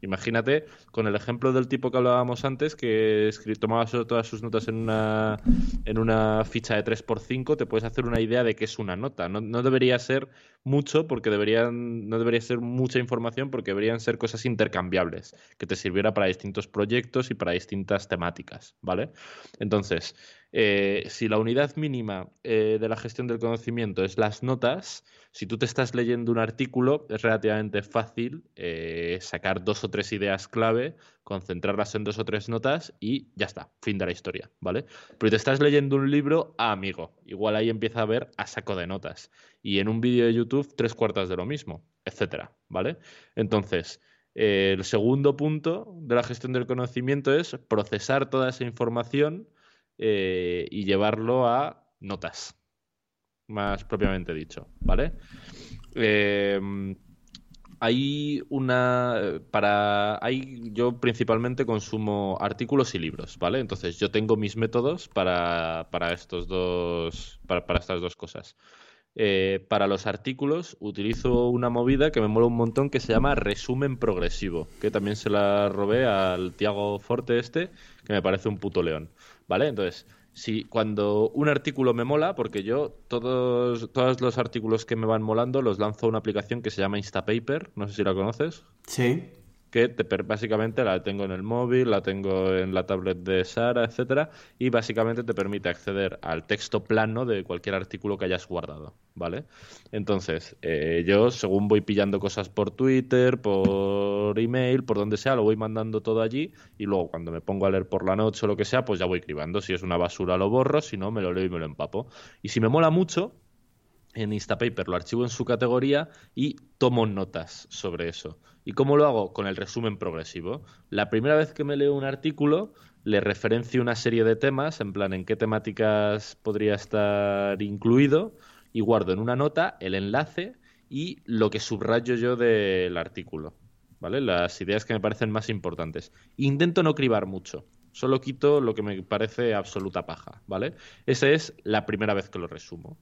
Imagínate con el ejemplo del tipo que hablábamos antes, que tomaba todas sus notas en una, en una ficha de 3x5, te puedes hacer una idea de qué es una nota. No, debería ser mucho, porque deberían, no debería ser mucha información, porque deberían ser cosas intercambiables, que te sirviera para distintos proyectos y para distintas temáticas, ¿vale? Entonces, eh, si la unidad mínima eh, de la gestión del conocimiento es las notas, si tú te estás leyendo un artículo, es relativamente fácil eh, sacar dos o tres ideas clave, concentrarlas en dos o tres notas y ya está, fin de la historia, ¿vale? Pero te estás leyendo un libro, ah, amigo, igual ahí empieza a ver a saco de notas. Y en un vídeo de YouTube, tres cuartas de lo mismo, etcétera, ¿vale? Entonces, el segundo punto de la gestión del conocimiento es procesar toda esa información eh, y llevarlo a notas, más propiamente dicho, ¿vale? Em, hay una para hay yo principalmente consumo artículos y libros vale entonces yo tengo mis métodos para, para estos dos para, para estas dos cosas eh, para los artículos utilizo una movida que me mola un montón que se llama resumen progresivo que también se la robé al Tiago Forte este que me parece un puto león ¿vale? Entonces, si cuando un artículo me mola, porque yo todos, todos los artículos que me van molando los lanzo a una aplicación que se llama Instapaper, no sé si la conoces. Sí que te, básicamente la tengo en el móvil, la tengo en la tablet de Sara, etcétera, y básicamente te permite acceder al texto plano de cualquier artículo que hayas guardado, ¿vale? Entonces, eh, yo según voy pillando cosas por Twitter, por email, por donde sea, lo voy mandando todo allí y luego cuando me pongo a leer por la noche o lo que sea, pues ya voy cribando. Si es una basura lo borro, si no me lo leo y me lo empapo. Y si me mola mucho, en Instapaper, lo archivo en su categoría y tomo notas sobre eso. ¿Y cómo lo hago? Con el resumen progresivo. La primera vez que me leo un artículo, le referencio una serie de temas, en plan en qué temáticas podría estar incluido, y guardo en una nota el enlace y lo que subrayo yo del artículo. ¿Vale? Las ideas que me parecen más importantes. Intento no cribar mucho. Solo quito lo que me parece absoluta paja, ¿vale? Esa es la primera vez que lo resumo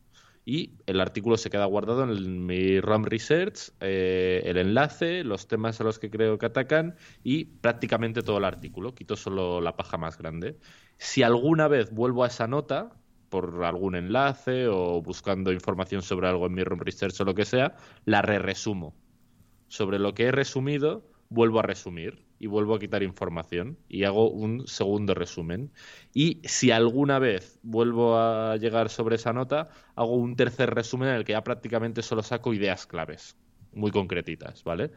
y el artículo se queda guardado en mi RAM Research, eh, el enlace, los temas a los que creo que atacan y prácticamente todo el artículo. Quito solo la paja más grande. Si alguna vez vuelvo a esa nota por algún enlace o buscando información sobre algo en mi RAM Research o lo que sea, la re-resumo. Sobre lo que he resumido, vuelvo a resumir y vuelvo a quitar información y hago un segundo resumen. Y si alguna vez vuelvo a llegar sobre esa nota, hago un tercer resumen en el que ya prácticamente solo saco ideas claves, muy concretitas, ¿vale?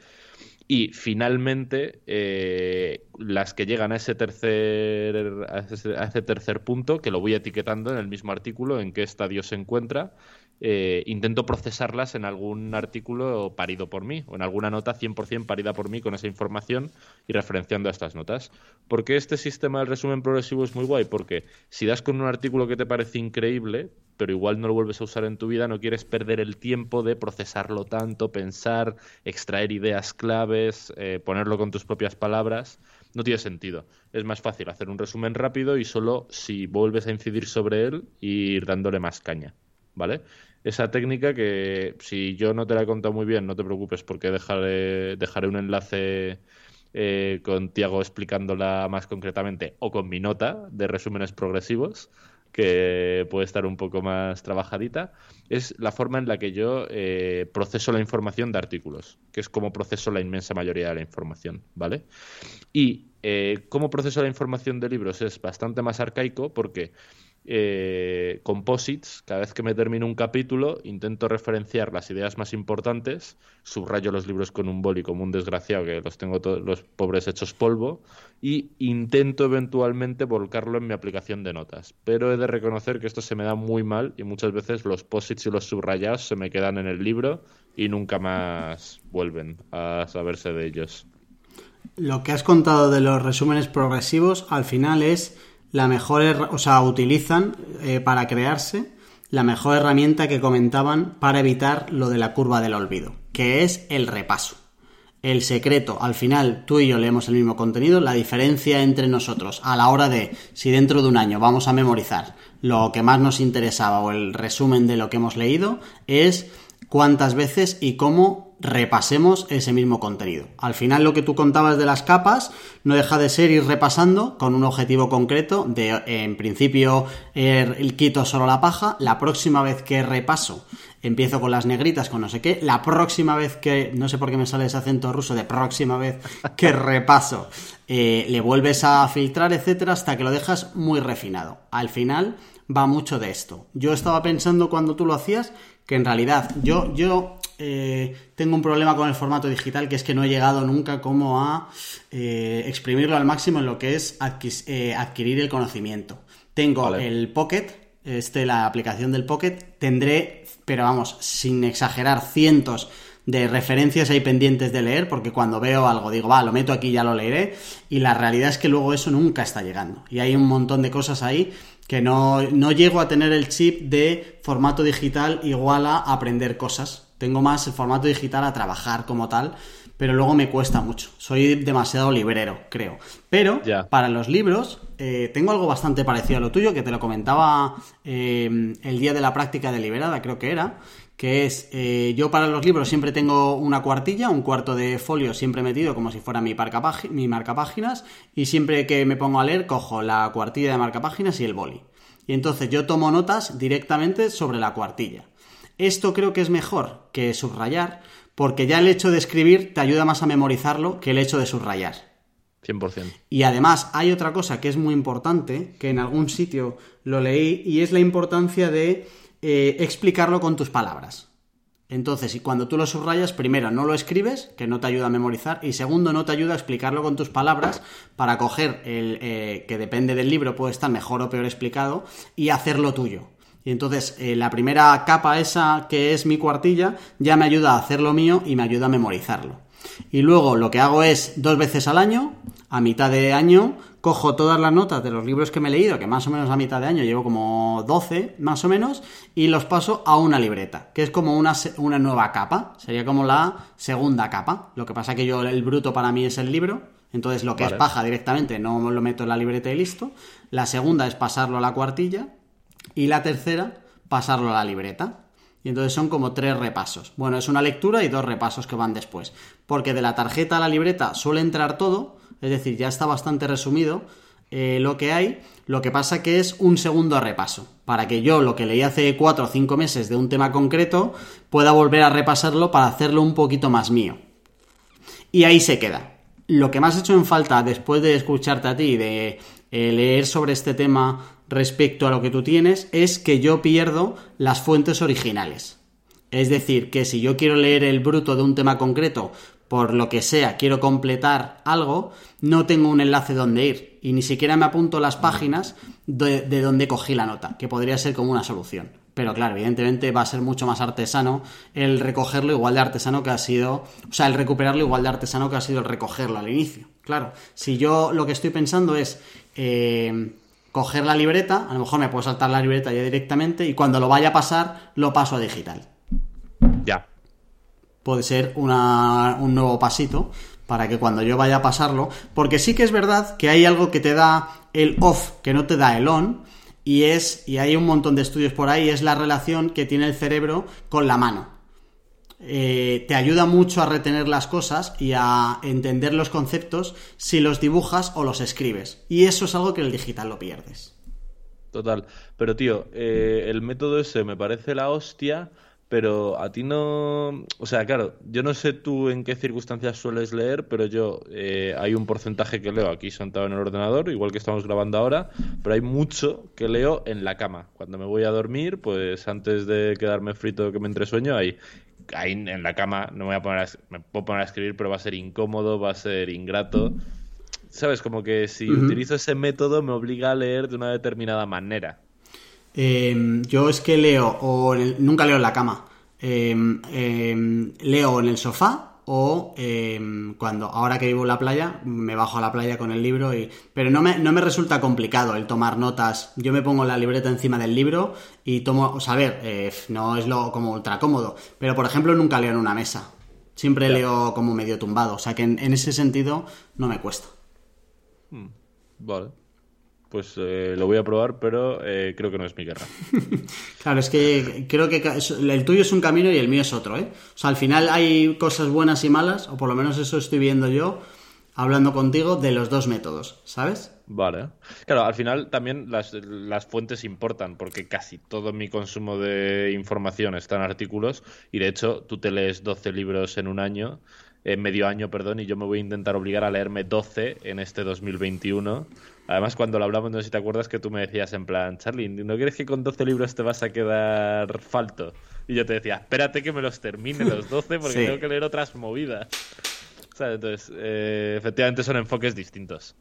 Y finalmente, eh, las que llegan a ese, tercer, a ese tercer punto, que lo voy etiquetando en el mismo artículo en qué estadio se encuentra, eh, intento procesarlas en algún artículo parido por mí o en alguna nota 100% parida por mí con esa información y referenciando a estas notas. ¿Por qué este sistema del resumen progresivo es muy guay? Porque si das con un artículo que te parece increíble, pero igual no lo vuelves a usar en tu vida, no quieres perder el tiempo de procesarlo tanto, pensar, extraer ideas claves, eh, ponerlo con tus propias palabras. No tiene sentido. Es más fácil hacer un resumen rápido y solo si vuelves a incidir sobre él, ir dándole más caña. ¿Vale? Esa técnica que si yo no te la he contado muy bien, no te preocupes porque dejaré, dejaré un enlace eh, con Tiago explicándola más concretamente o con mi nota de resúmenes progresivos que puede estar un poco más trabajadita, es la forma en la que yo eh, proceso la información de artículos, que es como proceso la inmensa mayoría de la información, ¿vale? Y eh, cómo proceso la información de libros es bastante más arcaico porque eh, composites. Cada vez que me termino un capítulo, intento referenciar las ideas más importantes, subrayo los libros con un boli como un desgraciado, que los tengo todos los pobres hechos polvo, y intento eventualmente volcarlo en mi aplicación de notas. Pero he de reconocer que esto se me da muy mal y muchas veces los posits y los subrayados se me quedan en el libro y nunca más vuelven a saberse de ellos. Lo que has contado de los resúmenes progresivos al final es la mejor, o sea, utilizan eh, para crearse la mejor herramienta que comentaban para evitar lo de la curva del olvido, que es el repaso. El secreto, al final tú y yo leemos el mismo contenido, la diferencia entre nosotros a la hora de si dentro de un año vamos a memorizar lo que más nos interesaba o el resumen de lo que hemos leído es cuántas veces y cómo repasemos ese mismo contenido. Al final lo que tú contabas de las capas no deja de ser ir repasando con un objetivo concreto de en principio el quito solo la paja, la próxima vez que repaso empiezo con las negritas, con no sé qué, la próxima vez que, no sé por qué me sale ese acento ruso, de próxima vez que repaso, eh, le vuelves a filtrar, etcétera, hasta que lo dejas muy refinado. Al final va mucho de esto. Yo estaba pensando cuando tú lo hacías que en realidad yo, yo eh, tengo un problema con el formato digital que es que no he llegado nunca como a eh, exprimirlo al máximo en lo que es eh, adquirir el conocimiento. Tengo el Pocket, este, la aplicación del Pocket, tendré, pero vamos, sin exagerar, cientos de referencias ahí pendientes de leer, porque cuando veo algo digo, va, lo meto aquí, ya lo leeré, y la realidad es que luego eso nunca está llegando. Y hay un montón de cosas ahí que no, no llego a tener el chip de formato digital igual a aprender cosas. Tengo más el formato digital a trabajar como tal, pero luego me cuesta mucho. Soy demasiado librero, creo. Pero para los libros eh, tengo algo bastante parecido a lo tuyo, que te lo comentaba eh, el día de la práctica deliberada, creo que era, que es, eh, yo para los libros siempre tengo una cuartilla, un cuarto de folio siempre metido como si fuera mi, mi marca páginas y siempre que me pongo a leer cojo la cuartilla de marca páginas y el boli. Y entonces yo tomo notas directamente sobre la cuartilla. Esto creo que es mejor que subrayar, porque ya el hecho de escribir te ayuda más a memorizarlo que el hecho de subrayar. 100%. Y además hay otra cosa que es muy importante, que en algún sitio lo leí, y es la importancia de eh, explicarlo con tus palabras. Entonces, y cuando tú lo subrayas, primero no lo escribes, que no te ayuda a memorizar, y segundo no te ayuda a explicarlo con tus palabras para coger el eh, que depende del libro, puede estar mejor o peor explicado, y hacerlo tuyo. Y entonces eh, la primera capa esa que es mi cuartilla ya me ayuda a hacer lo mío y me ayuda a memorizarlo. Y luego lo que hago es dos veces al año, a mitad de año, cojo todas las notas de los libros que me he leído, que más o menos a mitad de año llevo como 12 más o menos, y los paso a una libreta, que es como una, una nueva capa, sería como la segunda capa. Lo que pasa que yo el bruto para mí es el libro, entonces lo que es paja directamente no lo meto en la libreta y listo. La segunda es pasarlo a la cuartilla y la tercera pasarlo a la libreta. Y entonces son como tres repasos. Bueno, es una lectura y dos repasos que van después. Porque de la tarjeta a la libreta suele entrar todo, es decir, ya está bastante resumido eh, lo que hay. Lo que pasa que es un segundo repaso. Para que yo lo que leí hace cuatro o cinco meses de un tema concreto pueda volver a repasarlo para hacerlo un poquito más mío. Y ahí se queda. Lo que más he hecho en falta después de escucharte a ti, de eh, leer sobre este tema respecto a lo que tú tienes es que yo pierdo las fuentes originales. Es decir, que si yo quiero leer el bruto de un tema concreto, por lo que sea, quiero completar algo, no tengo un enlace donde ir y ni siquiera me apunto las páginas de, donde cogí la nota, que podría ser como una solución. Pero claro, evidentemente va a ser mucho más artesano el recogerlo igual de artesano que ha sido, o sea, el recuperarlo igual de artesano que ha sido el recogerlo al inicio. Claro, si yo lo que estoy pensando es eh, coger la libreta, a lo mejor me puedo saltar la libreta ya directamente y cuando lo vaya a pasar lo paso a digital. Ya. Puede ser un nuevo pasito para que cuando yo vaya a pasarlo, porque sí que es verdad que hay algo que te da el off, que no te da el on, y es, y hay un montón de estudios por ahí, es la relación que tiene el cerebro con la mano. Eh, te ayuda mucho a retener las cosas y a entender los conceptos si los dibujas o los escribes. Y eso es algo que en el digital lo pierdes. Total. Pero tío, eh, el método ese me parece la hostia, pero a ti no... O sea, claro, yo no sé tú en qué circunstancias sueles leer, pero yo eh, hay un porcentaje que leo aquí sentado en el ordenador, igual que estamos grabando ahora, pero hay mucho que leo en la cama. Cuando me voy a dormir, pues antes de quedarme frito que me entre sueño, ahí ahí en la cama no me voy a poner a, me puedo poner a escribir, pero va a ser incómodo, va a ser ingrato. ¿Sabes? Como que si utilizo ese método me obliga a leer de una determinada manera. Em, yo es que leo, o nunca leo en la cama. Em, em, leo en el sofá o cuando ahora que vivo en la playa me bajo a la playa con el libro y pero no me, no me resulta complicado el tomar notas. Yo me pongo la libreta encima del libro y tomo o sea a ver eh, no es lo como ultra cómodo pero por ejemplo nunca leo en una mesa. Siempre leo como medio tumbado o sea que en, ese sentido no me cuesta. Hmm, vale pues eh, lo voy a probar, pero eh, creo que no es mi guerra. claro, es que creo que el tuyo es un camino y el mío es otro, ¿eh? O sea, al final hay cosas buenas y malas, o por lo menos eso estoy viendo yo, hablando contigo, de los dos métodos, ¿sabes? Vale. Claro, al final también las, las, fuentes importan, porque casi todo mi consumo de información está en artículos, y de hecho tú te lees 12 libros en un año, en medio año, perdón, y yo me voy a intentar obligar a leerme 12 en este 2021 Además, cuando lo hablamos, no sé si te acuerdas que tú me decías en plan, Charlie, ¿no crees que con 12 libros te vas a quedar falto? Y yo te decía, espérate que me los termine los 12 porque tengo que leer otras movidas. Entonces, eh, efectivamente son enfoques distintos.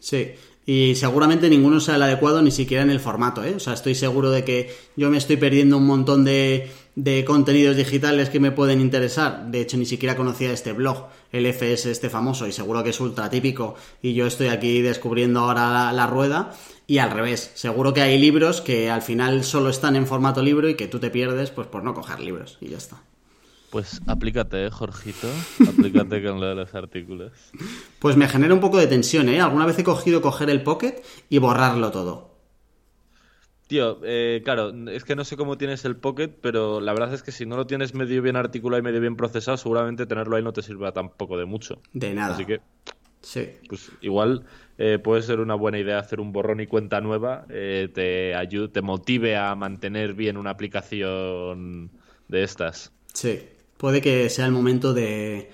Sí, y seguramente ninguno sea el adecuado ni siquiera en el formato, ¿eh? O sea, estoy seguro de que yo me estoy perdiendo un montón de, de contenidos digitales que me pueden interesar. De hecho, ni siquiera conocía este blog, el FS este famoso, y seguro que es ultra típico, y yo estoy aquí descubriendo ahora la, rueda. Y al revés, seguro que hay libros que al final solo están en formato libro y que tú te pierdes pues por no coger libros, y ya está. Pues aplícate, ¿eh, Jorgito. Aplícate con lo de los artículos. Pues me genera un poco de tensión, ¿eh? Alguna vez he cogido coger el Pocket y borrarlo todo. Tío, eh, claro, es que no sé cómo tienes el Pocket, pero la verdad es que si no lo tienes medio bien articulado y medio bien procesado, seguramente tenerlo ahí no te sirva tampoco de mucho. De nada. Así que Sí. Pues igual eh, puede ser una buena idea hacer un borrón y cuenta nueva, eh, te ayude, te motive a mantener bien una aplicación de estas. Sí, puede que sea el momento de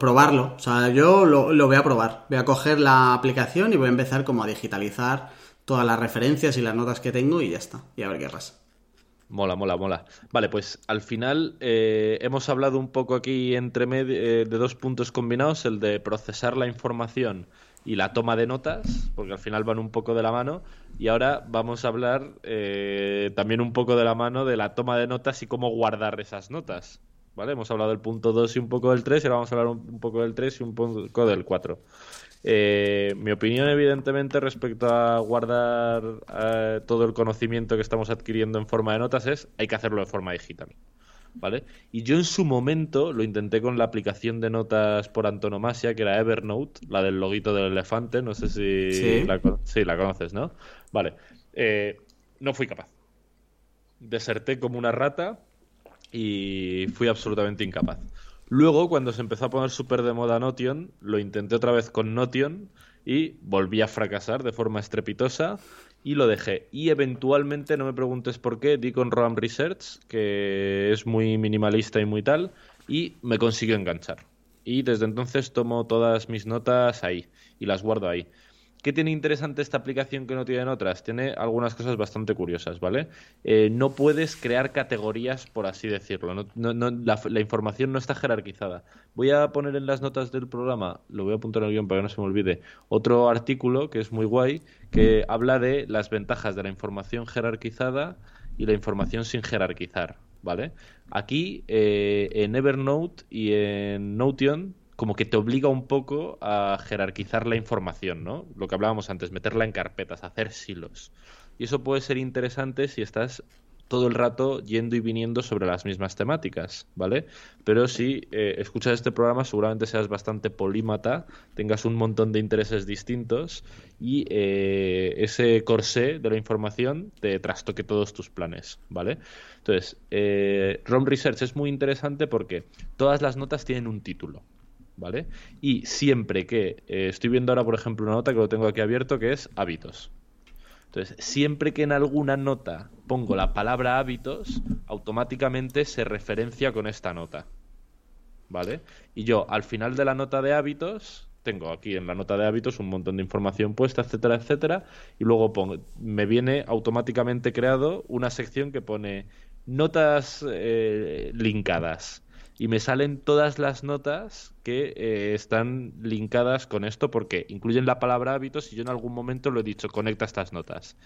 probarlo. O sea, yo lo, lo voy a probar. Voy a coger la aplicación y voy a empezar como a digitalizar todas las referencias y las notas que tengo y ya está. Y a ver qué pasa. Mola, mola, mola. Vale, pues al final eh, hemos hablado un poco aquí entre eh, de dos puntos combinados, el de procesar la información y la toma de notas, porque al final van un poco de la mano, y ahora vamos a hablar eh, también un poco de la mano de la toma de notas y cómo guardar esas notas. ¿Vale? Hemos hablado del punto 2 y un poco del 3, y ahora vamos a hablar un poco del 3 y un poco del 4. Eh, mi opinión, evidentemente, respecto a guardar eh, todo el conocimiento que estamos adquiriendo en forma de notas es hay que hacerlo de forma digital. ¿Vale? Y yo en su momento lo intenté con la aplicación de notas por antonomasia, que era Evernote, la del loguito del elefante, no sé si La, la conoces, ¿no? Vale. Eh, no fui capaz. Deserté como una rata y fui absolutamente incapaz. Luego, cuando se empezó a poner súper de moda Notion, lo intenté otra vez con Notion y volví a fracasar de forma estrepitosa y lo dejé. Y eventualmente, no me preguntes por qué, di con Roam Research, que es muy minimalista y muy tal, y me consiguió enganchar. Y desde entonces tomo todas mis notas ahí y las guardo ahí. ¿Qué tiene interesante esta aplicación que no tienen otras? Tiene algunas cosas bastante curiosas, ¿vale? Eh, no puedes crear categorías, por así decirlo. la, información no está jerarquizada. Voy a poner en las notas del programa, lo voy a apuntar en el guion para que no se me olvide, otro artículo que es muy guay, que habla de las ventajas de la información jerarquizada y la información sin jerarquizar, ¿vale? Aquí, eh, en Evernote y en Notion como que te obliga un poco a jerarquizar la información, ¿no? Lo que hablábamos antes, meterla en carpetas, hacer silos. Y eso puede ser interesante si estás todo el rato yendo y viniendo sobre las mismas temáticas, ¿vale? Pero si eh, escuchas este programa seguramente seas bastante polímata, tengas un montón de intereses distintos y eh, ese corsé de la información te trastoque todos tus planes, ¿vale? Entonces, eh, ROM Research es muy interesante porque todas las notas tienen un título, ¿vale? Y siempre que eh, estoy viendo ahora, por ejemplo, una nota que lo tengo aquí abierto que es hábitos. Entonces, siempre que en alguna nota pongo la palabra hábitos, automáticamente se referencia con esta nota. ¿Vale? Y yo, al final de la nota de hábitos, tengo aquí en la nota de hábitos un montón de información puesta, etcétera, etcétera, y luego pongo, me viene automáticamente creado una sección que pone notas eh, linkadas y me salen todas las notas que eh, están linkadas con esto porque incluyen la palabra hábitos y yo en algún momento lo he dicho, conecta estas notas.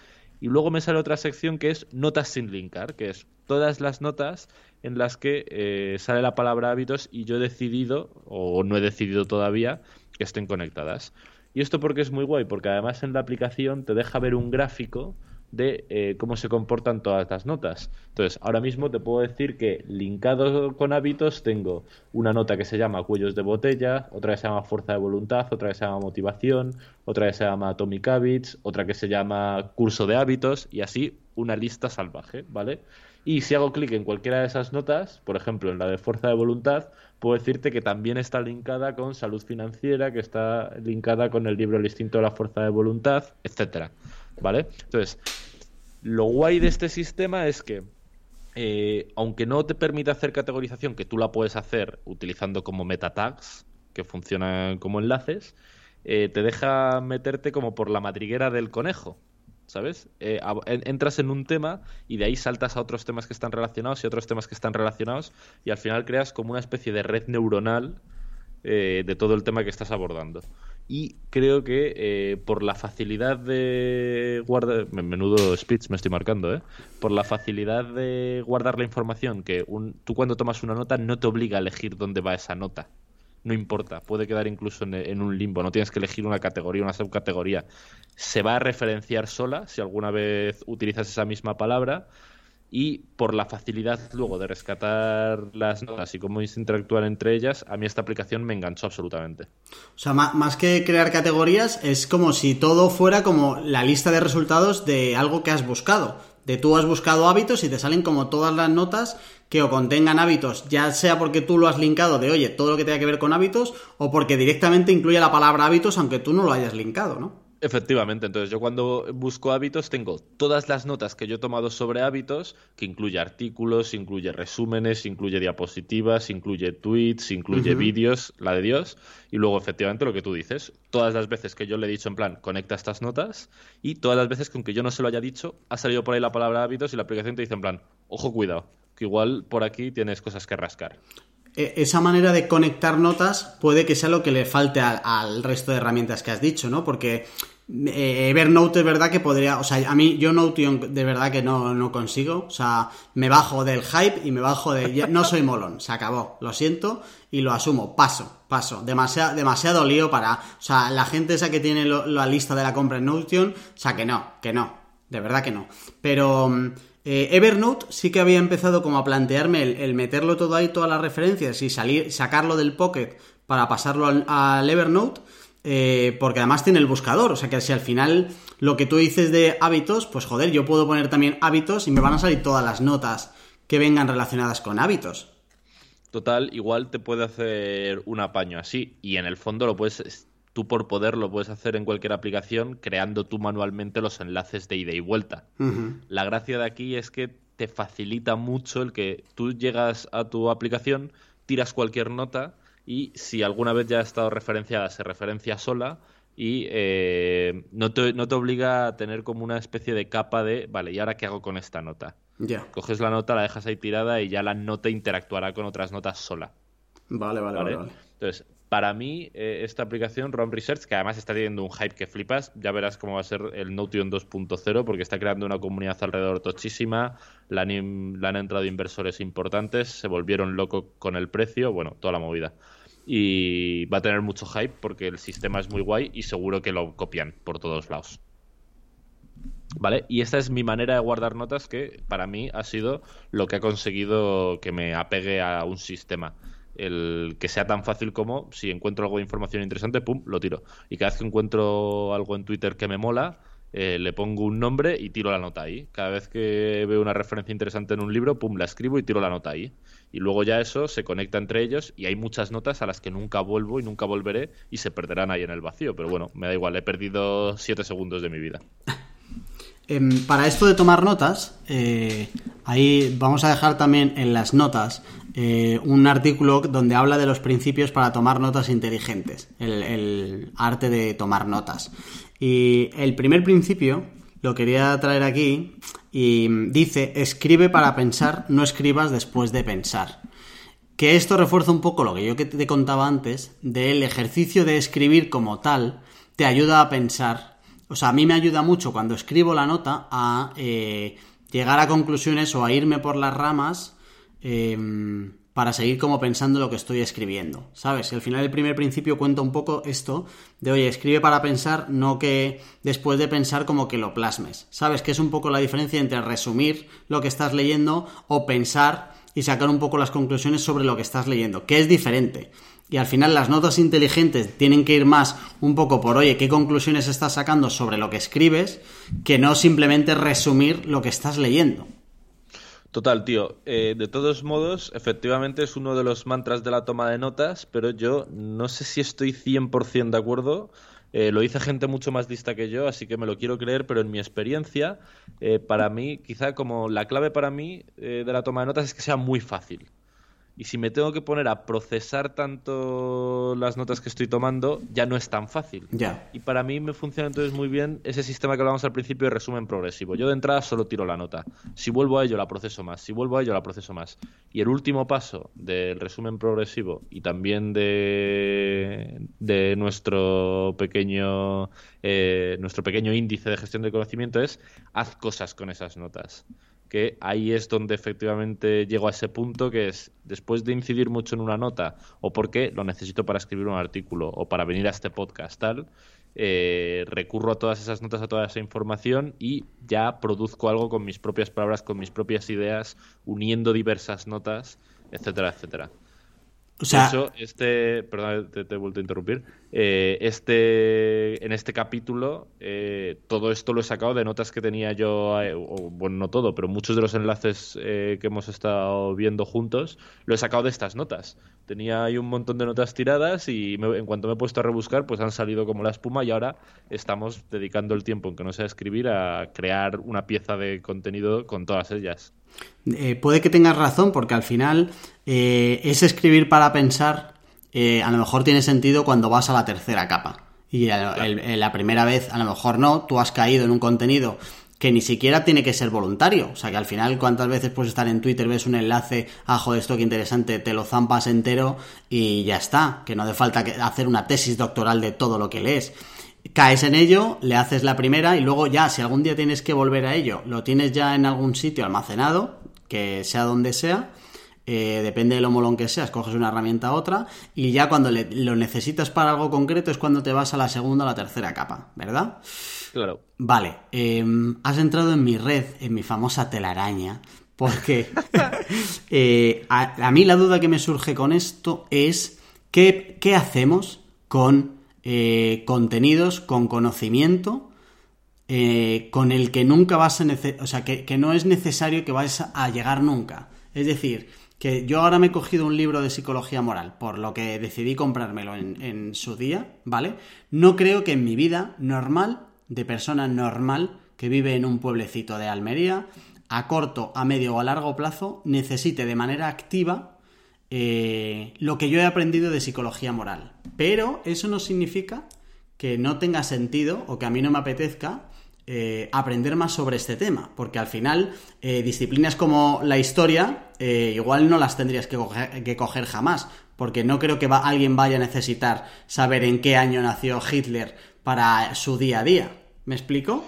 Y luego me sale otra sección que es notas sin linkar, que es todas las notas en las que eh, sale la palabra hábitos y yo he decidido, o no he decidido todavía, que estén conectadas. Y esto porque es muy guay, porque además en la aplicación te deja ver un gráfico de eh, cómo se comportan todas las notas. Entonces, ahora mismo te puedo decir que linkado con hábitos tengo una nota que se llama cuellos de botella, otra que se llama fuerza de voluntad, otra que se llama motivación, otra que se llama Atomic Habits, otra que se llama curso de hábitos y así una lista salvaje, ¿vale? Y si hago clic en cualquiera de esas notas, por ejemplo en la de fuerza de voluntad, puedo decirte que también está linkada con salud financiera, que está linkada con el libro El instinto de la fuerza de voluntad, etcétera. ¿Vale? Entonces, lo guay de este sistema es que, eh, aunque no te permite hacer categorización, que tú la puedes hacer utilizando como meta tags, que funcionan como enlaces, eh, te deja meterte como por la madriguera del conejo. ¿Sabes? Eh, entras en un tema y de ahí saltas a otros temas que están relacionados y otros temas que están relacionados y al final creas como una especie de red neuronal de todo el tema que estás abordando. Y creo que eh, por la facilidad de guardar menudo speech me estoy marcando eh por la facilidad de guardar la información que un, tú cuando tomas una nota no te obliga a elegir dónde va esa nota. No importa puede quedar incluso en, en un limbo no tienes que elegir una categoría una subcategoría. Se va a referenciar sola si alguna vez utilizas esa misma palabra y por la facilidad luego de rescatar las notas y cómo interactuar entre ellas, a mí esta aplicación me enganchó absolutamente. O sea, más que crear categorías, es como si todo fuera como la lista de resultados de algo que has buscado. de tú has buscado hábitos y te salen como todas las notas que o contengan hábitos, ya sea porque tú lo has linkado de, oye, todo lo que tenga que ver con hábitos, o porque directamente incluye la palabra hábitos aunque tú no lo hayas linkado, ¿no? Efectivamente, entonces yo cuando busco hábitos tengo todas las notas que yo he tomado sobre hábitos, que incluye artículos, incluye resúmenes, incluye diapositivas, incluye tweets, incluye vídeos, la de Dios, y luego efectivamente lo que tú dices, todas las veces que yo le he dicho en plan, conecta estas notas, y todas las veces que aunque yo no se lo haya dicho, ha salido por ahí la palabra hábitos y la aplicación te dice en plan, ojo, cuidado, que igual por aquí tienes cosas que rascar e, esa manera de conectar notas puede que sea lo que le falte al, resto de herramientas que has dicho, ¿no? Porque eh, Evernote es verdad que podría, o sea, a mí yo Notion de verdad que no, no consigo, o sea, me bajo del hype y me bajo de, no soy molón, se acabó, lo siento y lo asumo, paso, paso, demasiado, demasiado lío para, o sea, la gente esa que tiene la lista de la compra en Notion, o sea, que no, que no, de verdad que no, pero eh, Evernote sí que había empezado como a plantearme el, meterlo todo ahí, todas las referencias y salir, sacarlo del Pocket para pasarlo al, Evernote, eh, porque además tiene el buscador, o sea que si al final lo que tú dices de hábitos, pues joder, yo puedo poner también hábitos y me van a salir todas las notas que vengan relacionadas con hábitos. Total, igual te puede hacer un apaño así y en el fondo lo puedes tú por poder lo puedes hacer en cualquier aplicación creando tú manualmente los enlaces de ida y vuelta. La gracia de aquí es que te facilita mucho el que tú llegas a tu aplicación, tiras cualquier nota y si alguna vez ya ha estado referenciada, se referencia sola y eh, no, te, no, te, obliga a tener como una especie de capa de, vale, ¿y ahora qué hago con esta nota? Ya. Coges la nota, la dejas ahí tirada y ya la nota interactuará con otras notas sola. Vale, vale, vale. vale. Entonces, para mí, eh, esta aplicación, ROM Research, que además está teniendo un hype que flipas, ya verás cómo va a ser el Notion 2.0, porque está creando una comunidad alrededor tochísima, le han, han entrado inversores importantes, se volvieron locos con el precio, bueno, toda la movida. Y va a tener mucho hype porque el sistema es muy guay y seguro que lo copian por todos lados. ¿Vale? Y esta es mi manera de guardar notas que para mí ha sido lo que ha conseguido que me apegue a un sistema el que sea tan fácil como si encuentro algo de información interesante, pum, lo tiro. Y cada vez que encuentro algo en Twitter que me mola, eh, le pongo un nombre y tiro la nota ahí. Cada vez que veo una referencia interesante en un libro, pum, la escribo y tiro la nota ahí. Y luego ya eso se conecta entre ellos y hay muchas notas a las que nunca vuelvo y nunca volveré y se perderán ahí en el vacío. Pero bueno, me da igual, he perdido siete segundos de mi vida. Em, para esto de tomar notas, eh, ahí vamos a dejar también en las notas eh, un artículo donde habla de los principios para tomar notas inteligentes, el, arte de tomar notas. Y el primer principio lo quería traer aquí y dice, escribe para pensar, no escribas después de pensar. Que esto refuerza un poco lo que yo te contaba antes, del ejercicio de escribir como tal, te ayuda a pensar. O sea, a mí me ayuda mucho cuando escribo la nota a eh, llegar a conclusiones o a irme por las ramas Em, para seguir como pensando lo que estoy escribiendo, ¿sabes? al final el primer principio cuenta un poco esto de, oye, escribe para pensar, no que después de pensar como que lo plasmes, ¿sabes? Que es un poco la diferencia entre resumir lo que estás leyendo o pensar y sacar un poco las conclusiones sobre lo que estás leyendo, que es diferente. Y al final las notas inteligentes tienen que ir más un poco por, oye, qué conclusiones estás sacando sobre lo que escribes, que no simplemente resumir lo que estás leyendo. Total, tío. Eh, de todos modos, efectivamente es uno de los mantras de la toma de notas, pero yo no sé si estoy 100% de acuerdo. Eh, lo dice gente mucho más lista que yo, así que me lo quiero creer, pero en mi experiencia, eh, para mí, quizá como la clave para mí de la toma de notas es que sea muy fácil. Y si me tengo que poner a procesar tanto las notas que estoy tomando, ya no es tan fácil. Ya. Y para mí me funciona entonces muy bien ese sistema que hablábamos al principio de resumen progresivo. Yo de entrada solo tiro la nota. Si vuelvo a ello, la proceso más. Si vuelvo a ello, la proceso más. Y el último paso del resumen progresivo y también de, de nuestro pequeño eh, nuestro pequeño índice de gestión de conocimiento es haz cosas con esas notas que ahí es donde efectivamente llego a ese punto que es después de incidir mucho en una nota o porque lo necesito para escribir un artículo o para venir a este podcast tal eh, recurro a todas esas notas a toda esa información y ya produzco algo con mis propias palabras con mis propias ideas uniendo diversas notas etcétera etcétera O hecho, este, perdón, te, te, he vuelto a interrumpir. Eh, este, en este capítulo, eh, todo esto lo he sacado de notas que tenía yo, eh, o, bueno, no todo, pero muchos de los enlaces eh, que hemos estado viendo juntos, lo he sacado de estas notas. Tenía ahí un montón de notas tiradas y me- en cuanto me he puesto a rebuscar, pues han salido como la espuma y ahora estamos dedicando el tiempo, aunque no sea escribir, a crear una pieza de contenido con todas ellas. Eh, puede que tengas razón, porque al final eh, ese escribir para pensar eh, a lo mejor tiene sentido cuando vas a la tercera capa. Y el- el- la primera vez a lo mejor no, tú has caído en un contenido que ni siquiera tiene que ser voluntario. O sea que al final, ¿cuántas veces puedes estar en Twitter, ves un enlace, ah, joder, esto qué interesante, te lo zampas entero y ya está. Que no hace falta que- hacer una tesis doctoral de todo lo que lees caes en ello, le haces la primera y luego ya, si algún día tienes que volver a ello, lo tienes ya en algún sitio almacenado, que sea donde sea, eh, depende de lo molón que seas, coges una herramienta a otra y ya cuando le- lo necesitas para algo concreto es cuando te vas a la segunda o la tercera capa, ¿verdad? Claro. Vale, em, has entrado en mi red, en mi famosa telaraña, porque eh, a, a mí la duda que me surge con esto es ¿qué, qué hacemos con eh, contenidos, con conocimiento, eh, con el que nunca vas a o sea, que, que no es necesario que vayas a llegar nunca. Es decir, que yo ahora me he cogido un libro de psicología moral, por lo que decidí comprármelo en, en su día, ¿vale? No creo que en mi vida normal, de persona normal, que vive en un pueblecito de Almería, a corto, a medio o a largo plazo, necesite de manera activa eh, lo que yo he aprendido de psicología moral. Pero eso no significa que no tenga sentido o que a mí no me apetezca eh, aprender más sobre este tema, porque al final eh, disciplinas como la historia eh, igual no las tendrías que coger, jamás, porque no creo que alguien vaya a necesitar saber en qué año nació Hitler para su día a día. ¿Me explico?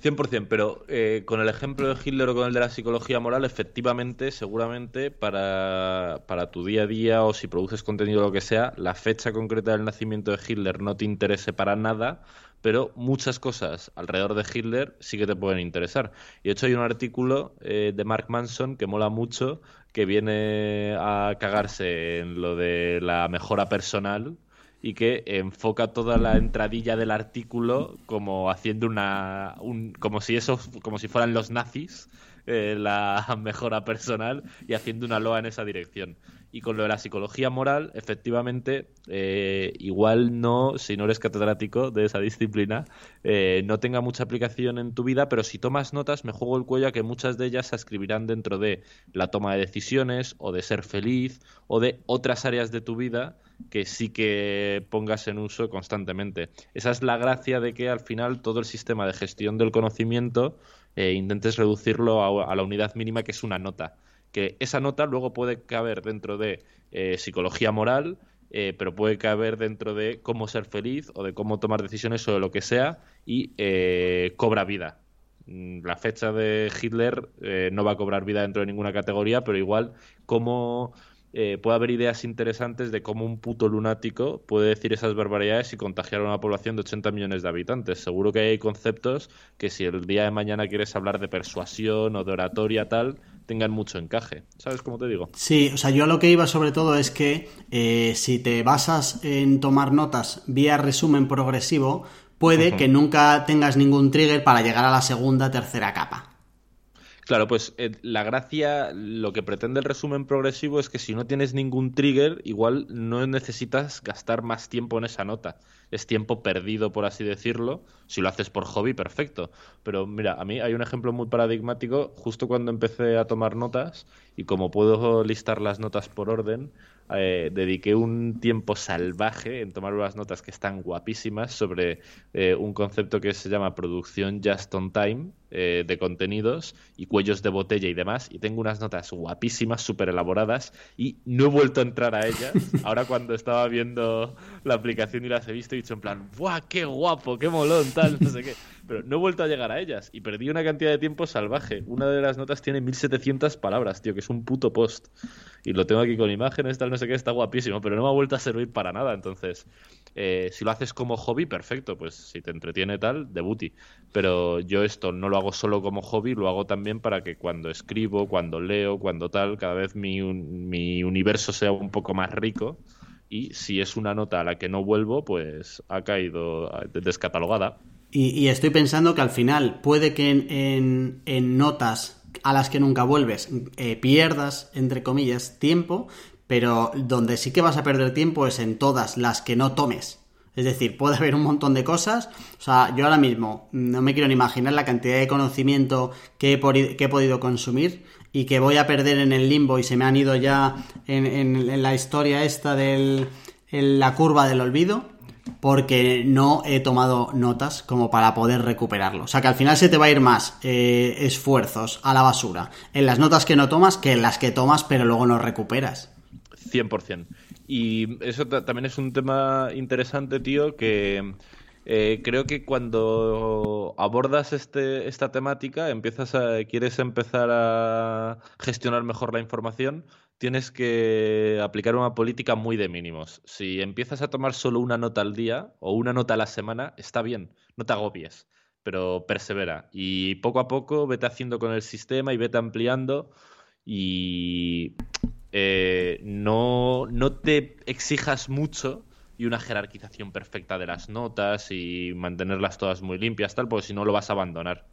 100%, pero eh, con el ejemplo de Hitler o con el de la psicología moral, efectivamente, seguramente para, para tu día a día o si produces contenido lo que sea, la fecha concreta del nacimiento de Hitler no te interese para nada, pero muchas cosas alrededor de Hitler sí que te pueden interesar. Y de hecho hay un artículo eh, de Mark Manson que mola mucho, que viene a cagarse en lo de la mejora personal y que enfoca toda la entradilla del artículo como haciendo una un, como si eso como si fueran los nazis eh, la mejora personal y haciendo una loa en esa dirección. Y con lo de la psicología moral efectivamente eh, igual no si no eres catedrático de esa disciplina eh, no tenga mucha aplicación en tu vida pero si tomas notas me juego el cuello a que muchas de ellas se escribirán dentro de la toma de decisiones o de ser feliz o de otras áreas de tu vida que sí que pongas en uso constantemente. Esa es la gracia de que al final todo el sistema de gestión del conocimiento eh, intentes reducirlo a, la unidad mínima que es una nota. Que esa nota luego puede caber dentro de eh, psicología moral, eh, pero puede caber dentro de cómo ser feliz o de cómo tomar decisiones o de lo que sea y cobra vida. Mm, La fecha de Hitler no va a cobrar vida dentro de ninguna categoría, pero igual cómo eh, puede haber ideas interesantes de cómo un puto lunático puede decir esas barbaridades y contagiar a una población de 80 millones de habitantes. Seguro que hay conceptos que si el día de mañana quieres hablar de persuasión o de oratoria tal, tengan mucho encaje. ¿Sabes cómo te digo? Sí, o sea, yo a lo que iba sobre todo es que eh, si te basas en tomar notas vía resumen progresivo, puede uh -huh. que nunca tengas ningún trigger para llegar a la segunda, tercera capa. Claro, pues eh, la gracia, lo que pretende el resumen progresivo es que si no tienes ningún trigger, igual no necesitas gastar más tiempo en esa nota. Es tiempo perdido, por así decirlo. Si lo haces por hobby, perfecto. Pero mira, a mí hay un ejemplo muy paradigmático. Justo cuando empecé a tomar notas, y como puedo listar las notas por orden, eh, dediqué un tiempo salvaje en tomar unas notas que están guapísimas sobre eh, un concepto que se llama producción just on time eh, de contenidos y cuellos de botella y demás. Y tengo unas notas guapísimas, súper elaboradas y no he vuelto a entrar a ellas. Ahora cuando estaba viendo la aplicación y las he visto, he dicho en plan, ¡buah, qué guapo, qué molón, tal, no sé qué! Pero no he vuelto a llegar a ellas y perdí una cantidad de tiempo salvaje. Una de las notas tiene 1700 palabras, tío, que es un puto post. Y lo tengo aquí con imágenes, tal, no sé qué, está guapísimo, pero no me ha vuelto a servir para nada. Entonces, eh, si lo haces como hobby, perfecto, pues si te entretiene tal, debuti. Pero yo esto no lo hago solo como hobby, lo hago también para que cuando escribo, cuando leo, cuando tal, cada vez mi, mi universo sea un poco más rico. Y si es una nota a la que no vuelvo, pues ha caído descatalogada. Y, estoy pensando que al final puede que en, en, notas a las que nunca vuelves eh, pierdas, entre comillas, tiempo, pero donde sí que vas a perder tiempo es en todas las que no tomes. Es decir, puede haber un montón de cosas. O sea, yo ahora mismo no me quiero ni imaginar la cantidad de conocimiento que he, podido consumir y que voy a perder en el limbo y se me han ido ya en, en, la historia esta de la curva del olvido porque no he tomado notas como para poder recuperarlo. O sea que al final se te va a ir más eh, esfuerzos a la basura en las notas que no tomas que en las que tomas pero luego no recuperas. 100%. Y eso también es un tema interesante, tío, que eh, creo que cuando abordas este, esta temática, empiezas a, quieres empezar a gestionar mejor la información, tienes que aplicar una política muy de mínimos. Si empiezas a tomar solo una nota al día o una nota a la semana, está bien, no te agobies, pero persevera. Y poco a poco vete haciendo con el sistema y vete ampliando y eh, no, no te exijas mucho y una jerarquización perfecta de las notas y mantenerlas todas muy limpias, tal, porque si no lo vas a abandonar.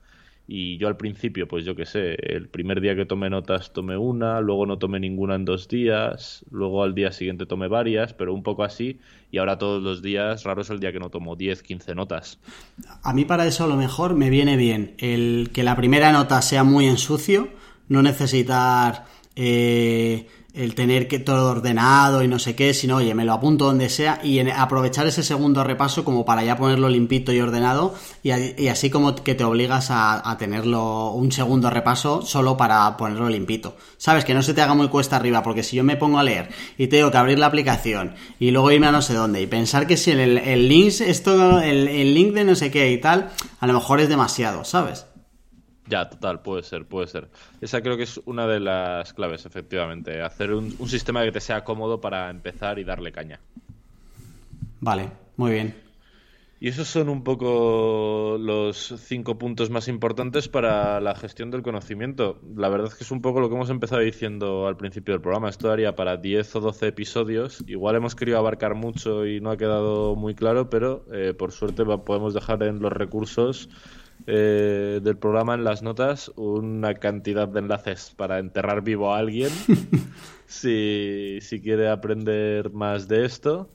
Y yo al principio, pues yo qué sé, el primer día que tomé notas tomé una, luego no tomé ninguna en dos días, luego al día siguiente tomé varias, pero un poco así, y ahora todos los días, raro es el día que no tomo 10, 15 notas. A mí para eso a lo mejor me viene bien el que la primera nota sea muy en sucio, no necesitar... Eh el tener que todo ordenado y no sé qué, sino oye, me lo apunto donde sea y aprovechar ese segundo repaso como para ya ponerlo limpito y ordenado y, así como que te obligas a, tenerlo un segundo repaso solo para ponerlo limpito. Sabes, que no se te haga muy cuesta arriba porque si yo me pongo a leer y tengo que abrir la aplicación y luego irme a no sé dónde y pensar que si el, el link, esto, el, el link de no sé qué y tal, a lo mejor es demasiado, ¿sabes? Ya, total, puede ser, puede ser. Esa creo que es una de las claves, efectivamente. Hacer un, sistema que te sea cómodo para empezar y darle caña. Vale, muy bien. Y esos son un poco los cinco puntos más importantes para la gestión del conocimiento. La verdad es que es un poco lo que hemos empezado diciendo al principio del programa. Esto haría para 10 o 12 episodios. Igual hemos querido abarcar mucho y no ha quedado muy claro, pero eh, por suerte podemos dejar en los recursos eh, del programa en las notas una cantidad de enlaces para enterrar vivo a alguien si, si quiere aprender más de esto.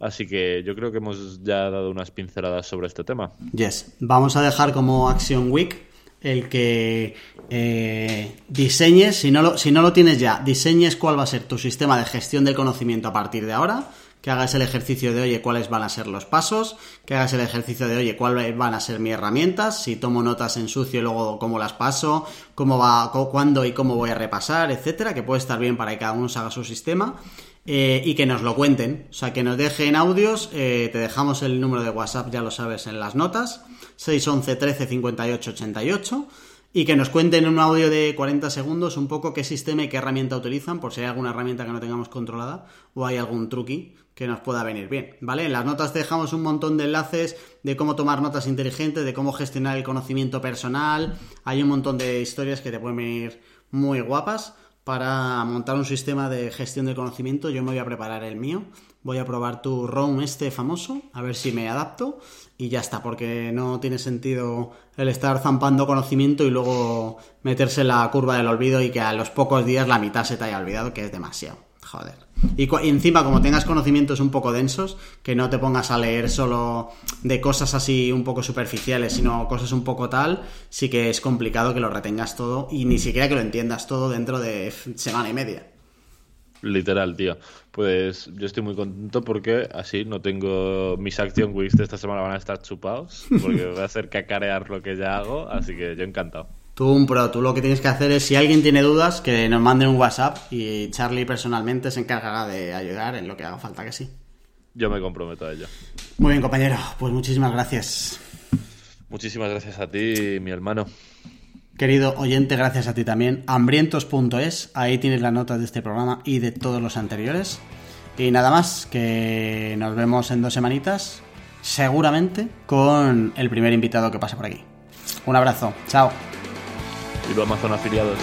Así que yo creo que hemos ya dado unas pinceladas sobre este tema. Yes. Vamos a dejar como Action Week el que eh, diseñes, si no, lo, si no lo tienes ya, diseñes cuál va a ser tu sistema de gestión del conocimiento a partir de ahora que hagas el ejercicio de, oye, cuáles van a ser los pasos, que hagas el ejercicio de, oye, cuáles van a ser mis herramientas, si tomo notas en sucio, luego cómo las paso, cómo va, cuándo y cómo voy a repasar, etcétera, que puede estar bien para que cada uno haga su sistema. Eh, y que nos lo cuenten, o sea, que nos dejen audios, eh, te dejamos el número de WhatsApp, ya lo sabes, en las notas, 611 13 58 88 y que nos cuenten en un audio de 40 segundos un poco qué sistema y qué herramienta utilizan, por si hay alguna herramienta que no tengamos controlada o hay algún truqui que nos pueda venir bien, ¿vale? En las notas te dejamos un montón de enlaces de cómo tomar notas inteligentes, de cómo gestionar el conocimiento personal, hay un montón de historias que te pueden venir muy guapas para montar un sistema de gestión de conocimiento. Yo me voy a preparar el mío, voy a probar tu ROM este famoso, a ver si me adapto y ya está, porque no tiene sentido el estar zampando conocimiento y luego meterse en la curva del olvido y que a los pocos días la mitad se te haya olvidado, que es demasiado. Joder. Y, encima, como tengas conocimientos un poco densos, que no te pongas a leer solo de cosas así un poco superficiales, sino cosas un poco tal, sí que es complicado que lo retengas todo y ni siquiera que lo entiendas todo dentro de semana y media. Literal, tío. Pues yo estoy muy contento porque así no tengo mis action weeks de esta semana van a estar chupados, porque voy a hacer cacarear lo que ya hago, así que yo encantado. Tú un pro, tú lo que tienes que hacer es, si alguien tiene dudas, que nos mande un WhatsApp y Charlie personalmente se encargará de ayudar en lo que haga falta que sí. Yo me comprometo a ello. Muy bien, compañero, pues muchísimas gracias. Muchísimas gracias a ti, mi hermano. Querido oyente, gracias a ti también. Hambrientos.es, ahí tienes las notas de este programa y de todos los anteriores. Y nada más, que nos vemos en dos semanitas, seguramente con el primer invitado que pase por aquí. Un abrazo, chao. Y lo Amazon afiliados.